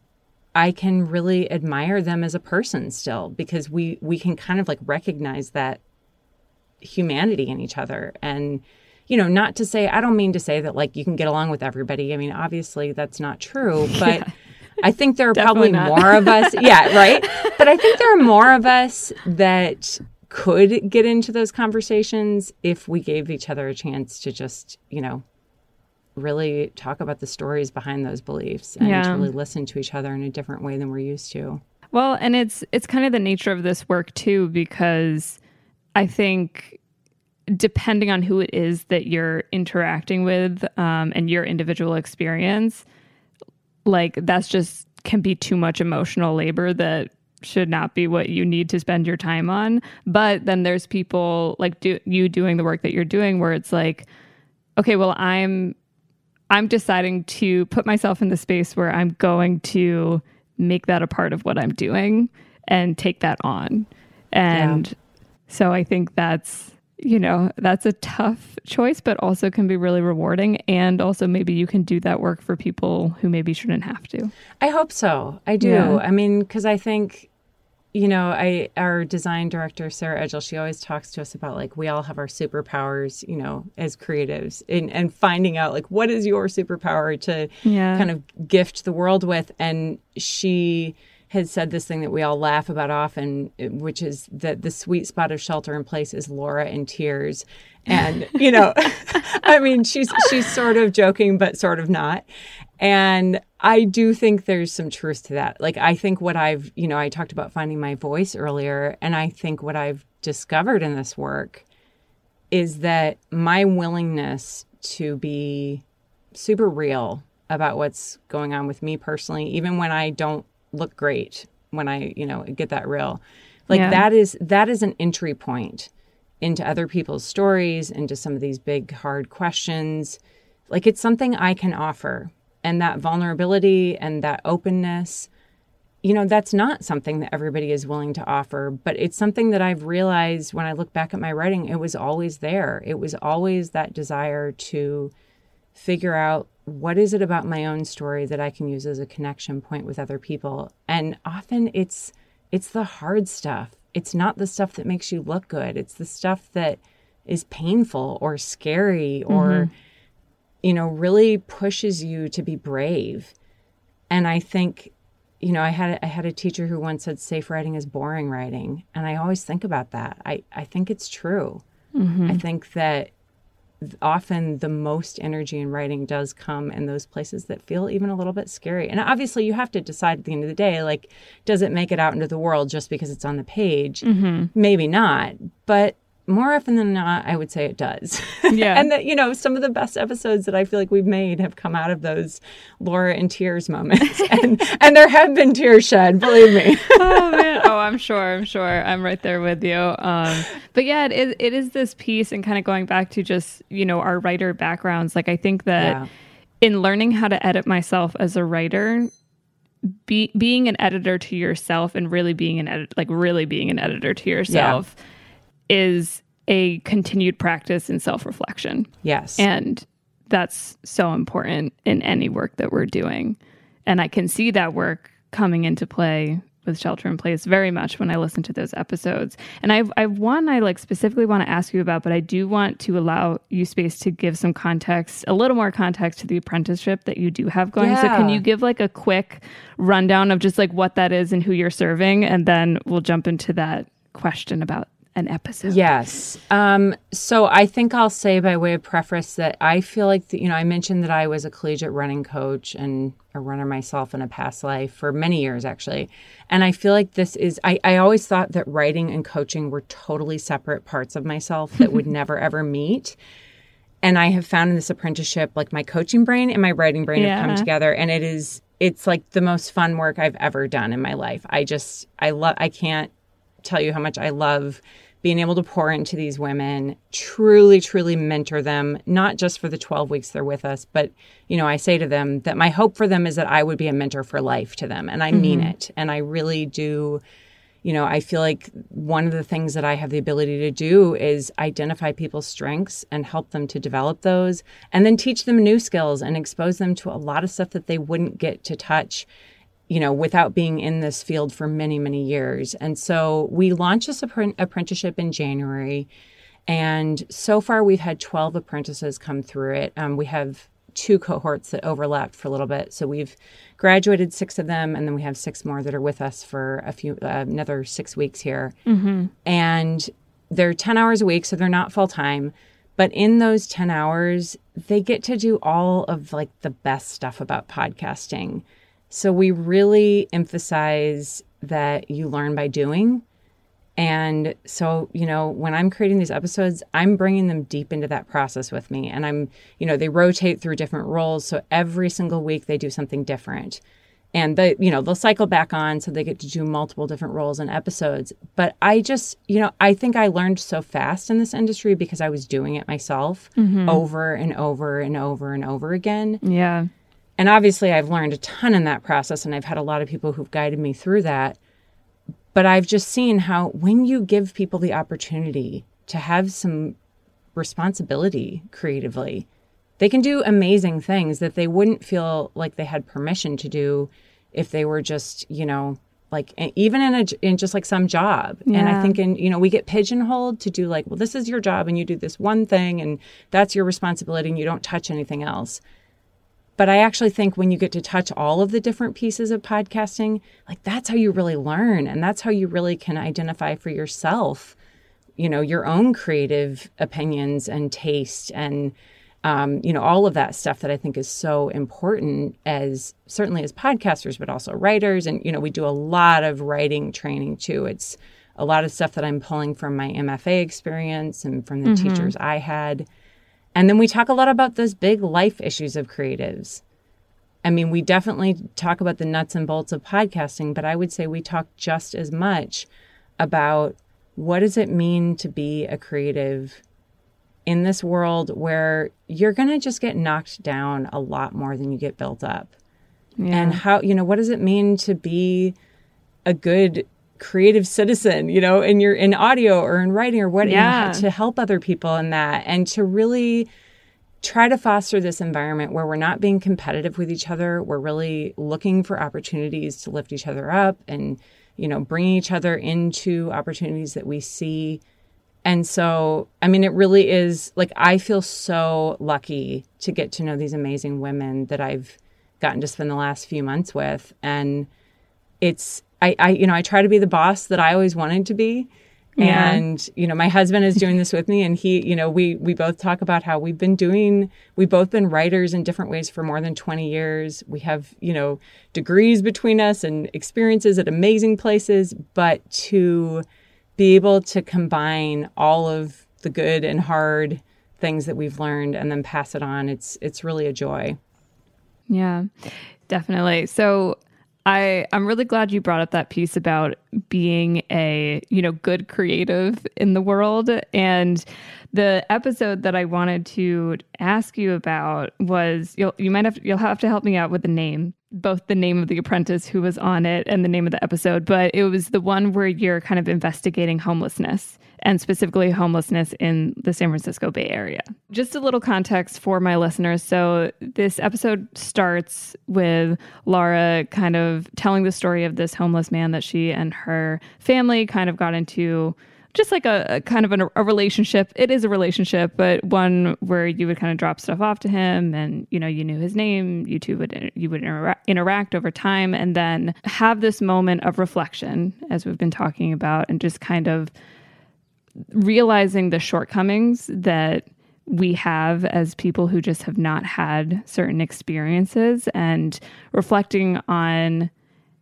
I can really admire them as a person still because we we can kind of like recognize that humanity in each other and you know not to say i don't mean to say that like you can get along with everybody i mean obviously that's not true but yeah. I think there are probably not. more of us yeah right but i think there are more of us that could get into those conversations if we gave each other a chance to just you know really talk about the stories behind those beliefs and yeah. really listen to each other in a different way than we're used to well and it's it's kind of the nature of this work too because I think depending on who it is that you're interacting with um, and your individual experience, like that's just can be too much emotional labor that should not be what you need to spend your time on. But then there's people like do, you doing the work that you're doing where it's like, okay, well, I'm I'm deciding to put myself in the space where I'm going to make that a part of what I'm doing and take that on. And yeah. So I think that's, you know, that's a tough choice, but also can be really rewarding. And also, maybe you can do that work for people who maybe shouldn't have to. I hope so. I do. Yeah. I mean, because I think you know, I our design director Sarah Edgell, she always talks to us about like we all have our superpowers, you know, as creatives, and and finding out like what is your superpower to yeah. kind of gift the world with. And she has said this thing that we all laugh about often, which is that the sweet spot of shelter in place is Laura in tears. And, you know, I mean, she's she's sort of joking, but sort of not. And I do think there's some truth to that. Like, I think what I've, you know, I talked about finding my voice earlier, and I think what I've discovered in this work is that my willingness to be super real about what's going on with me personally, even when I don't look great when I, you know, get that real. Like yeah. that is that is an entry point into other people's stories, into some of these big hard questions. Like it's something I can offer. And that vulnerability and that openness, you know, that's not something that everybody is willing to offer, but it's something that I've realized when I look back at my writing, it was always there. It was always that desire to figure out what is it about my own story that I can use as a connection point with other people? And often it's it's the hard stuff. It's not the stuff that makes you look good. It's the stuff that is painful or scary or mm-hmm. you know really pushes you to be brave. And I think you know, I had I had a teacher who once said safe writing is boring writing, and I always think about that. I I think it's true. Mm-hmm. I think that often the most energy in writing does come in those places that feel even a little bit scary. And obviously, you have to decide at the end of the day like, does it make it out into the world just because it's on the page? Mm-hmm. Maybe not. But more often than not, I would say it does. Yeah. and that, you know, some of the best episodes that I feel like we've made have come out of those Laura in tears moments. and and there have been tears shed, believe me. oh man. Oh, I'm sure. I'm sure. I'm right there with you. Um, but yeah, it is, it is this piece and kind of going back to just, you know, our writer backgrounds. Like I think that yeah. in learning how to edit myself as a writer, be, being an editor to yourself and really being an edit like really being an editor to yourself yeah is a continued practice in self reflection. Yes. And that's so important in any work that we're doing. and I can see that work coming into play with shelter in place very much when I listen to those episodes. And I've, I've one I like specifically want to ask you about, but I do want to allow you space to give some context, a little more context to the apprenticeship that you do have going. Yeah. So can you give like a quick rundown of just like what that is and who you're serving? And then we'll jump into that question about an episode. Yes. Um, so I think I'll say by way of preface that I feel like, the, you know, I mentioned that I was a collegiate running coach and a runner myself in a past life for many years, actually. And I feel like this is, I, I always thought that writing and coaching were totally separate parts of myself that would never ever meet. And I have found in this apprenticeship, like my coaching brain and my writing brain yeah. have come together. And it is, it's like the most fun work I've ever done in my life. I just, I love, I can't tell you how much I love being able to pour into these women, truly, truly mentor them, not just for the 12 weeks they're with us, but, you know, I say to them that my hope for them is that I would be a mentor for life to them. And I mm-hmm. mean it. And I really do, you know, I feel like one of the things that I have the ability to do is identify people's strengths and help them to develop those and then teach them new skills and expose them to a lot of stuff that they wouldn't get to touch you know, without being in this field for many, many years. And so we launched this apprenticeship in January. And so far, we've had 12 apprentices come through it. Um, we have two cohorts that overlapped for a little bit. So we've graduated six of them, and then we have six more that are with us for a few, uh, another six weeks here. Mm-hmm. And they're 10 hours a week, so they're not full time. But in those 10 hours, they get to do all of like the best stuff about podcasting. So we really emphasize that you learn by doing. And so, you know, when I'm creating these episodes, I'm bringing them deep into that process with me. And I'm, you know, they rotate through different roles. So every single week they do something different. And they, you know, they'll cycle back on so they get to do multiple different roles and episodes. But I just, you know, I think I learned so fast in this industry because I was doing it myself mm-hmm. over and over and over and over again. Yeah. And obviously, I've learned a ton in that process, and I've had a lot of people who've guided me through that. But I've just seen how when you give people the opportunity to have some responsibility creatively, they can do amazing things that they wouldn't feel like they had permission to do if they were just, you know, like even in a in just like some job yeah. and i think in you know we get pigeonholed to do like well this is your job and you do this one thing and that's your responsibility and you don't touch anything else but I actually think when you get to touch all of the different pieces of podcasting, like that's how you really learn. And that's how you really can identify for yourself, you know, your own creative opinions and taste and, um, you know, all of that stuff that I think is so important as certainly as podcasters, but also writers. And, you know, we do a lot of writing training too. It's a lot of stuff that I'm pulling from my MFA experience and from the mm-hmm. teachers I had. And then we talk a lot about those big life issues of creatives. I mean, we definitely talk about the nuts and bolts of podcasting, but I would say we talk just as much about what does it mean to be a creative in this world where you're going to just get knocked down a lot more than you get built up. Yeah. And how, you know, what does it mean to be a good creative citizen, you know, in your in audio or in writing or what yeah. to help other people in that and to really try to foster this environment where we're not being competitive with each other. We're really looking for opportunities to lift each other up and, you know, bring each other into opportunities that we see. And so, I mean, it really is like I feel so lucky to get to know these amazing women that I've gotten to spend the last few months with. And it's I, I you know I try to be the boss that I always wanted to be. Yeah. And you know, my husband is doing this with me, and he, you know, we we both talk about how we've been doing. We've both been writers in different ways for more than twenty years. We have, you know, degrees between us and experiences at amazing places. But to be able to combine all of the good and hard things that we've learned and then pass it on, it's it's really a joy. Yeah, definitely. So I I'm really glad you brought up that piece about being a, you know, good creative in the world and the episode that I wanted to ask you about was you'll you might have you'll have to help me out with the name. Both the name of the apprentice who was on it and the name of the episode, but it was the one where you're kind of investigating homelessness and specifically homelessness in the San Francisco Bay Area. Just a little context for my listeners. So, this episode starts with Laura kind of telling the story of this homeless man that she and her family kind of got into just like a, a kind of an, a relationship. It is a relationship, but one where you would kind of drop stuff off to him, and you know you knew his name. You two would you would intera- interact over time, and then have this moment of reflection, as we've been talking about, and just kind of realizing the shortcomings that we have as people who just have not had certain experiences and reflecting on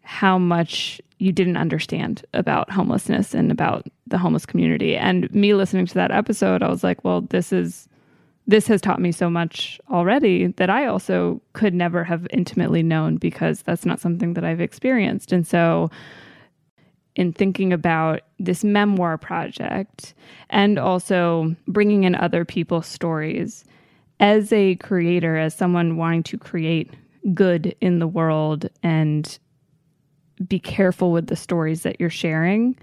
how much you didn't understand about homelessness and about the homeless community. And me listening to that episode, I was like, well, this is this has taught me so much already that I also could never have intimately known because that's not something that I've experienced. And so in thinking about this memoir project and also bringing in other people's stories as a creator, as someone wanting to create good in the world and be careful with the stories that you're sharing.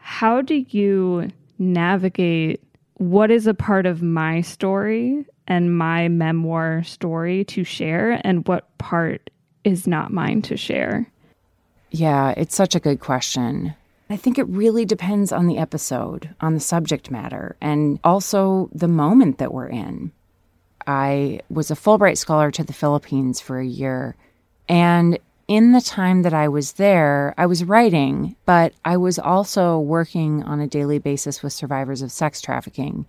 How do you navigate what is a part of my story and my memoir story to share and what part is not mine to share? Yeah, it's such a good question. I think it really depends on the episode, on the subject matter, and also the moment that we're in. I was a Fulbright scholar to the Philippines for a year, and in the time that I was there, I was writing, but I was also working on a daily basis with survivors of sex trafficking.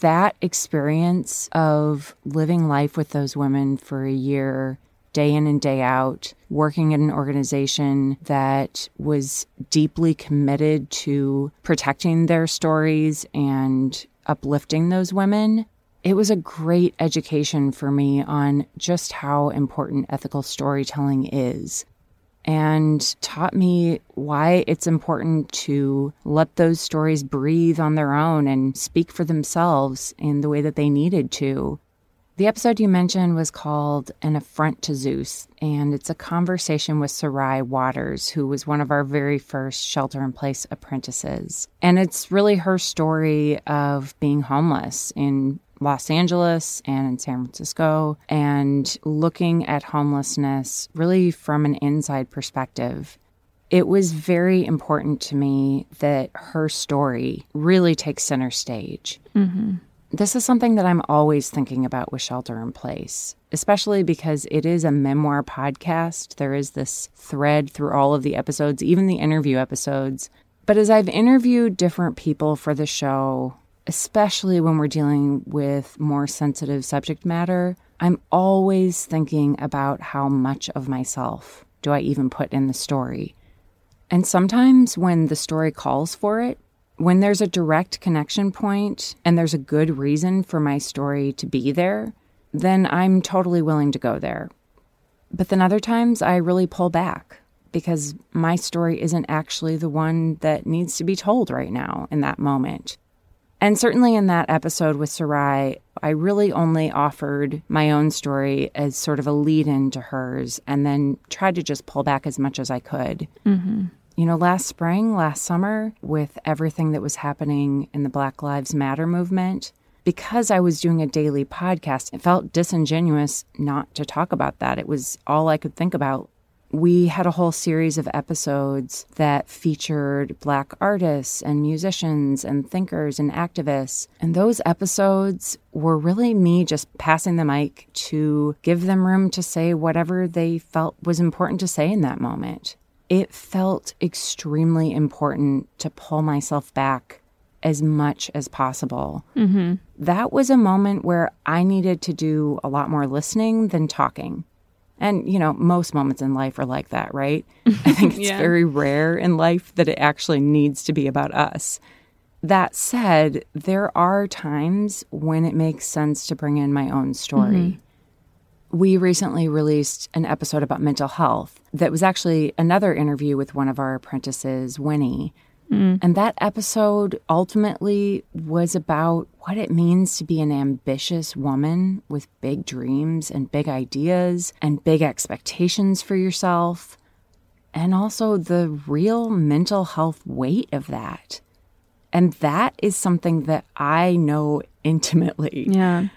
That experience of living life with those women for a year day in and day out, working at an organization that was deeply committed to protecting their stories and uplifting those women. It was a great education for me on just how important ethical storytelling is and taught me why it's important to let those stories breathe on their own and speak for themselves in the way that they needed to. The episode you mentioned was called An Affront to Zeus, and it's a conversation with Sarai Waters, who was one of our very first shelter in place apprentices. And it's really her story of being homeless in Los Angeles and in San Francisco and looking at homelessness really from an inside perspective. It was very important to me that her story really takes center stage. Mm-hmm. This is something that I'm always thinking about with Shelter in Place, especially because it is a memoir podcast. There is this thread through all of the episodes, even the interview episodes. But as I've interviewed different people for the show, especially when we're dealing with more sensitive subject matter, I'm always thinking about how much of myself do I even put in the story. And sometimes when the story calls for it, when there's a direct connection point and there's a good reason for my story to be there, then I'm totally willing to go there. But then other times I really pull back because my story isn't actually the one that needs to be told right now in that moment. And certainly in that episode with Sarai, I really only offered my own story as sort of a lead in to hers and then tried to just pull back as much as I could. Mm-hmm. You know, last spring, last summer, with everything that was happening in the Black Lives Matter movement, because I was doing a daily podcast, it felt disingenuous not to talk about that. It was all I could think about. We had a whole series of episodes that featured Black artists and musicians and thinkers and activists. And those episodes were really me just passing the mic to give them room to say whatever they felt was important to say in that moment it felt extremely important to pull myself back as much as possible. Mm-hmm. That was a moment where I needed to do a lot more listening than talking. And, you know, most moments in life are like that, right? I think it's yeah. very rare in life that it actually needs to be about us. That said, there are times when it makes sense to bring in my own story. Mm-hmm we recently released an episode about mental health that was actually another interview with one of our apprentices, Winnie. Mm. And that episode ultimately was about what it means to be an ambitious woman with big dreams and big ideas and big expectations for yourself, and also the real mental health weight of that. And that is something that I know intimately. Yeah.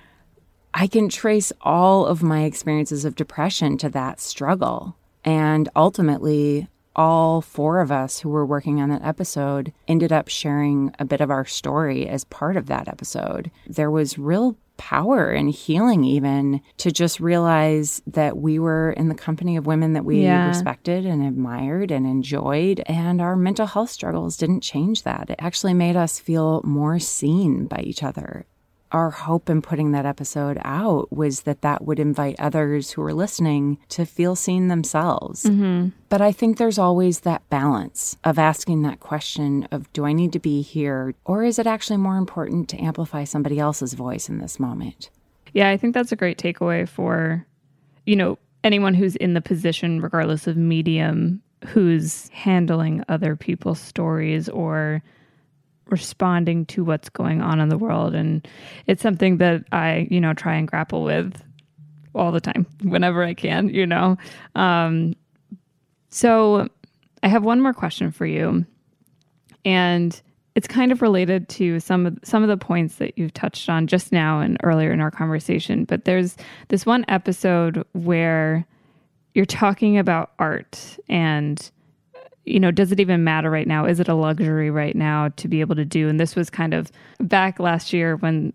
I can trace all of my experiences of depression to that struggle. And ultimately, all four of us who were working on that episode ended up sharing a bit of our story as part of that episode. There was real power and healing, even to just realize that we were in the company of women that we Yeah. respected and admired and enjoyed. And our mental health struggles didn't change that. It actually made us feel more seen by each other our hope in putting that episode out was that that would invite others who are listening to feel seen themselves. Mm-hmm. But I think there's always that balance of asking that question of do I need to be here or is it actually more important to amplify somebody else's voice in this moment? Yeah, I think that's a great takeaway for, you know, anyone who's in the position, regardless of medium, who's handling other people's stories or responding to what's going on in the world. And it's something that I, you know, try and grapple with all the time, whenever I can, you know. Um, so I have one more question for you. And it's kind of related to some of some of the points that you've touched on just now and earlier in our conversation. But there's this one episode where you're talking about art and you know, does it even matter right now? Is it a luxury right now to be able to do? And this was kind of back last year when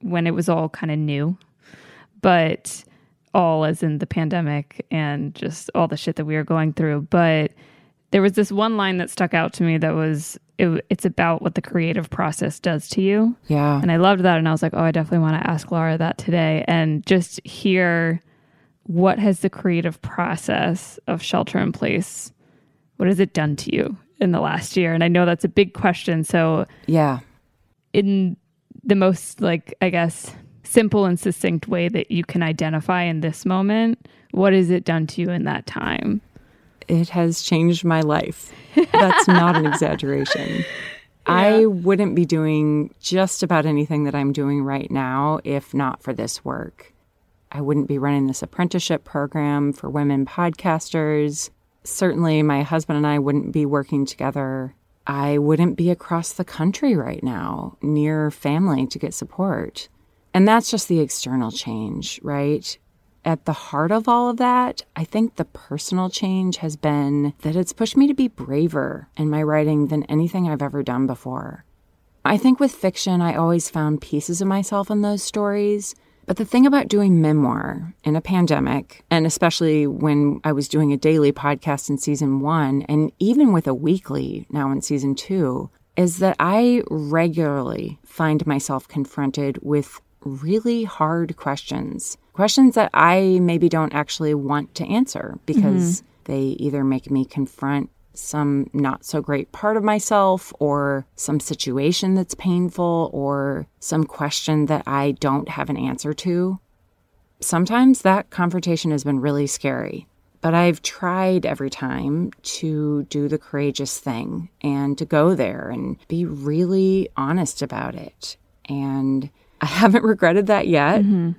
when it was all kind of new. But all as in the pandemic and just all the shit that we were going through. But there was this one line that stuck out to me that was it, it's about what the creative process does to you. Yeah. And I loved that. And I was like, oh, I definitely want to ask Laura that today and just hear what has the creative process of shelter in place, what has it done to you in the last year? And I know that's a big question. So, Yeah. in the most, like, I guess, simple and succinct way that you can identify in this moment, what has it done to you in that time? It has changed my life. That's not an exaggeration. I wouldn't be doing just about anything that I'm doing right now if not for this work. I wouldn't be running this apprenticeship program for women podcasters. Certainly, my husband and I wouldn't be working together. I wouldn't be across the country right now near family to get support. And that's just the external change, right? At the heart of all of that, I think the personal change has been that it's pushed me to be braver in my writing than anything I've ever done before. I think with fiction, I always found pieces of myself in those stories. But the thing about doing memoir in a pandemic, and especially when I was doing a daily podcast in season one, and even with a weekly now in season two, is that I regularly find myself confronted with really hard questions. Questions that I maybe don't actually want to answer because mm-hmm. they either make me confront some not so great part of myself or some situation that's painful or some question that I don't have an answer to. Sometimes that confrontation has been really scary, but I've tried every time to do the courageous thing and to go there and be really honest about it. And I haven't regretted that yet. Mm-hmm.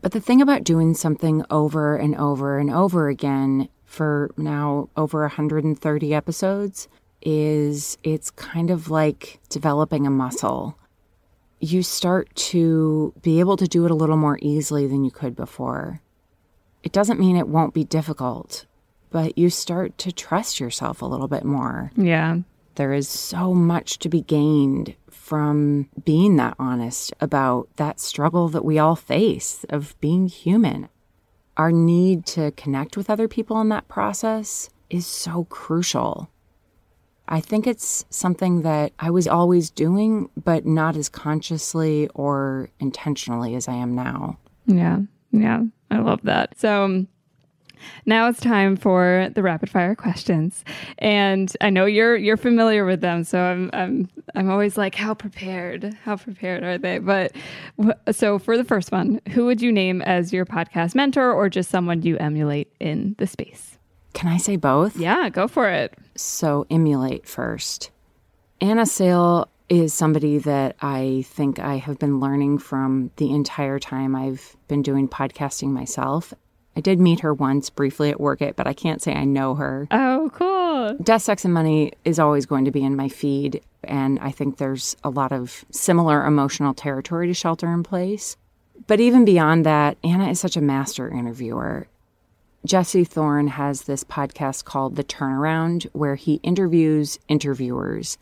But the thing about doing something over and over and over again for now over 130 episodes is it's kind of like developing a muscle. You start to be able to do it a little more easily than you could before. It doesn't mean it won't be difficult, but you start to trust yourself a little bit more. Yeah. There is so much to be gained from being that honest about that struggle that we all face of being human. Our need to connect with other people in that process is so crucial. I think it's something that I was always doing, but not as consciously or intentionally as I am now. Yeah. Yeah. I love that. So um, now it's time for the rapid fire questions. And I know you're you're familiar with them, so I'm I'm I'm always like how prepared? How prepared are they? But so for the first one, who would you name as your podcast mentor or just someone you emulate in the space? Can I say both? Yeah, go for it. So, emulate first. Anna Sale is somebody that I think I have been learning from the entire time I've been doing podcasting myself. I did meet her once briefly at Werk It, but I can't say I know her. Oh, cool. Death, Sex, and Money is always going to be in my feed. And I think there's a lot of similar emotional territory to Shelter in Place. But even beyond that, Anna is such a master interviewer. Jesse Thorn has this podcast called The Turnaround, where he interviews interviewers.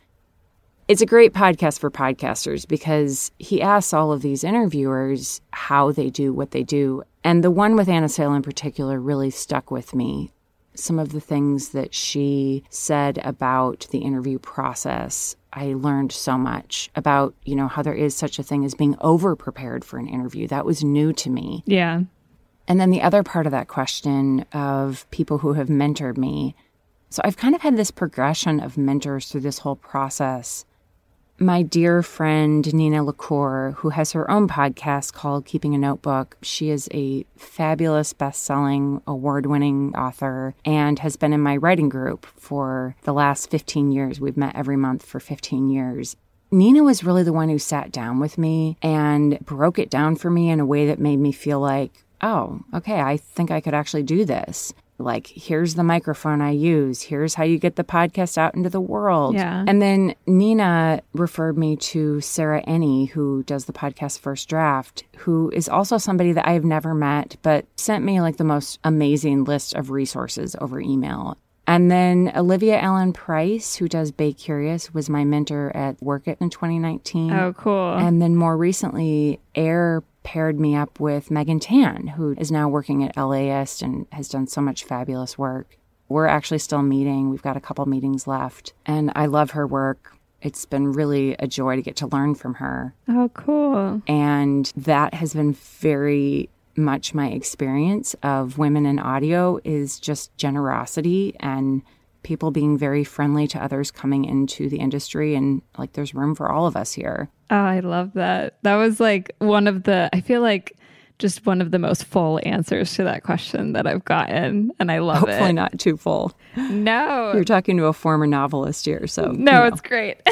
It's a great podcast for podcasters because he asks all of these interviewers how they do what they do. And the one with Anna Sale in particular really stuck with me. Some of the things that she said about the interview process, I learned so much about, you know, how there is such a thing as being over prepared for an interview. That was new to me. Yeah. And then the other part of that question of people who have mentored me. So I've kind of had this progression of mentors through this whole process. My dear friend Nina LaCour, who has her own podcast called Keeping a Notebook, she is a fabulous best selling, award winning author and has been in my writing group for the last 15 years. We've met every month for 15 years. Nina was really the one who sat down with me and broke it down for me in a way that made me feel like, oh, okay, I think I could actually do this. Like, here's the microphone I use. Here's how you get the podcast out into the world. Yeah. And then Nina referred me to Sarah Enni, who does the podcast First Draft, who is also somebody that I have never met, but sent me like the most amazing list of resources over email. And then Olivia Allen Price, who does Bay Curious, was my mentor at Werk It in 2019. Oh, cool. And then more recently, Air paired me up with Megan Tan, who is now working at LAist and has done so much fabulous work. We're actually still meeting. We've got a couple meetings left. And I love her work. It's been really a joy to get to learn from her. oh, cool. And that has been very much my experience of women in audio is just generosity and people being very friendly to others coming into the industry and like there's room for all of us here. Oh, I love that. That was like one of the, I feel like just one of the most full answers to that question that I've gotten. And I love Hopefully it. not too full. No. You're talking to a former novelist here, so you No, know. it's great.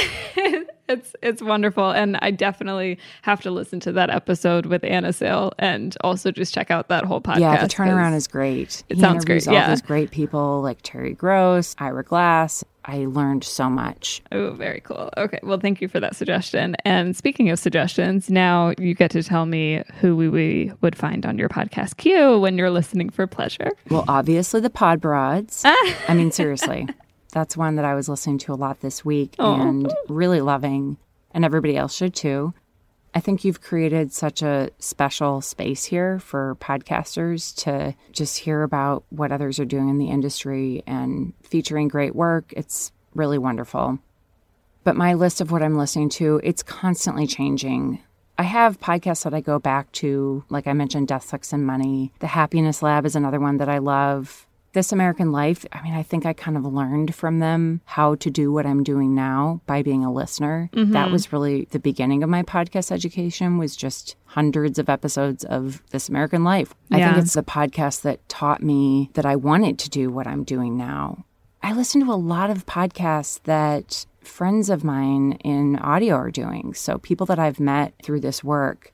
it's it's wonderful, and I definitely have to listen to that episode with Anna Sale, and also just check out that whole podcast. yeah, the turnaround is great. it He sounds great, All yeah. these great people like Terry Gross, Ira Glass. I learned so much. Oh, very cool. Okay, well, thank you for that suggestion. And speaking of suggestions, now you get to tell me who we, we would find on your podcast queue when you're listening for pleasure. Well, obviously the Pod Broads. I mean, seriously, that's one that I was listening to a lot this week and really loving, and everybody else should too. I think you've created such a special space here for podcasters to just hear about what others are doing in the industry and featuring great work. It's really wonderful. But my list of what I'm listening to, it's constantly changing. I have podcasts that I go back to, like I mentioned, Death, Sex, and Money. The Happiness Lab is another one that I love. This American Life, I mean, I think I kind of learned from them how to do what I'm doing now by being a listener. That mm-hmm. was really the beginning of my podcast education was just hundreds of episodes of This American Life. I think it's the podcast that taught me that I wanted to do what I'm doing now. I listen to a lot of podcasts that friends of mine in audio are doing. So people that I've met through this work.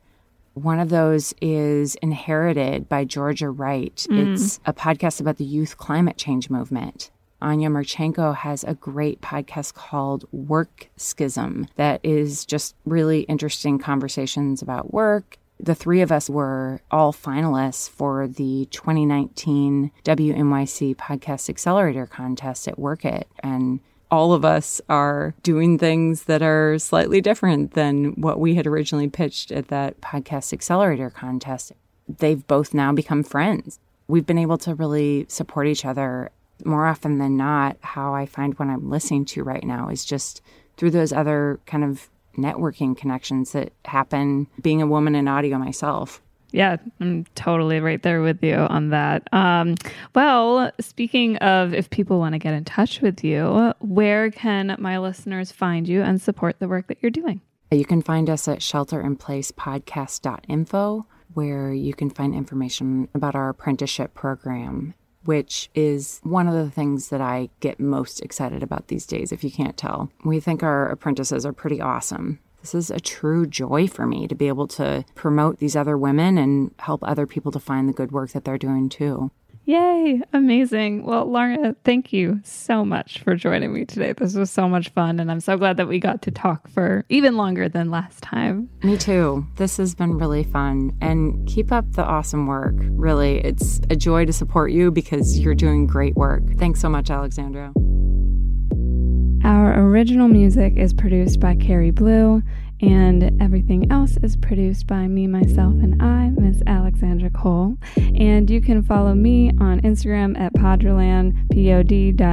One of those is Inherited by Georgia Wright. Mm-hmm. It's a podcast about the youth climate change movement. Anya Marchenko has a great podcast called Work Schism that is just really interesting conversations about work. The three of us were all finalists for the 2019 WNYC Podcast Accelerator contest at Werk It. And all of us are doing things that are slightly different than what we had originally pitched at that Podcast Accelerator contest. They've both now become friends. We've been able to really support each other more often than not. How I find when I'm listening to right now is just through those other kind of networking connections that happen being a woman in audio myself. Yeah, I'm totally right there with you on that. Um, well, speaking of if people want to get in touch with you, where can my listeners find you and support the work that you're doing? You can find us at shelterinplacepodcast.info, where you can find information about our apprenticeship program. which is one of the things that I get most excited about these days, if you can't tell. We think our apprentices are pretty awesome. This is a true joy for me to be able to promote these other women and help other people to find the good work that they're doing too. Yay! Amazing. Well, Laura, thank you so much for joining me today. This was so much fun, and I'm so glad that we got to talk for even longer than last time. Me too. This has been really fun, and keep up the awesome work. Really, it's a joy to support you because you're doing great work. Thanks so much, Alexandra. Our original music is produced by Kerry Blu, and everything else is produced by me, myself, and I, Miss Alexandra Cole. And you can follow me on Instagram at Poddraland, P-O-D.D-R-A-L-A-N-D,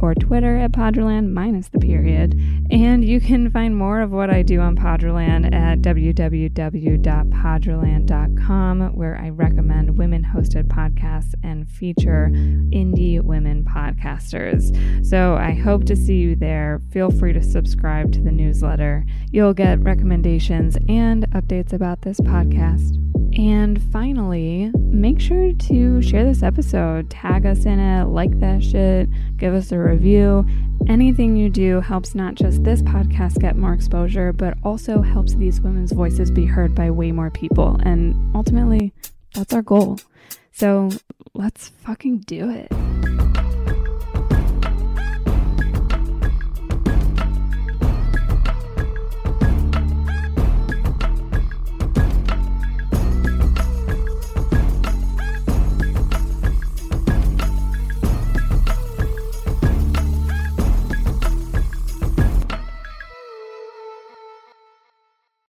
or Twitter at Poddraland minus the period. And you can find more of what I do on Poddraland at www.poddraland.com, where I recommend women-hosted podcasts and feature indie women podcasters. So I hope to see you there. Feel free to subscribe to the newsletter newsletter. You'll get recommendations and updates about this podcast. And finally, make sure to share this episode, tag us in it, like that shit, give us a review. Anything you do helps not just this podcast get more exposure, but also helps these women's voices be heard by way more people. And ultimately, that's our goal. So let's fucking do it.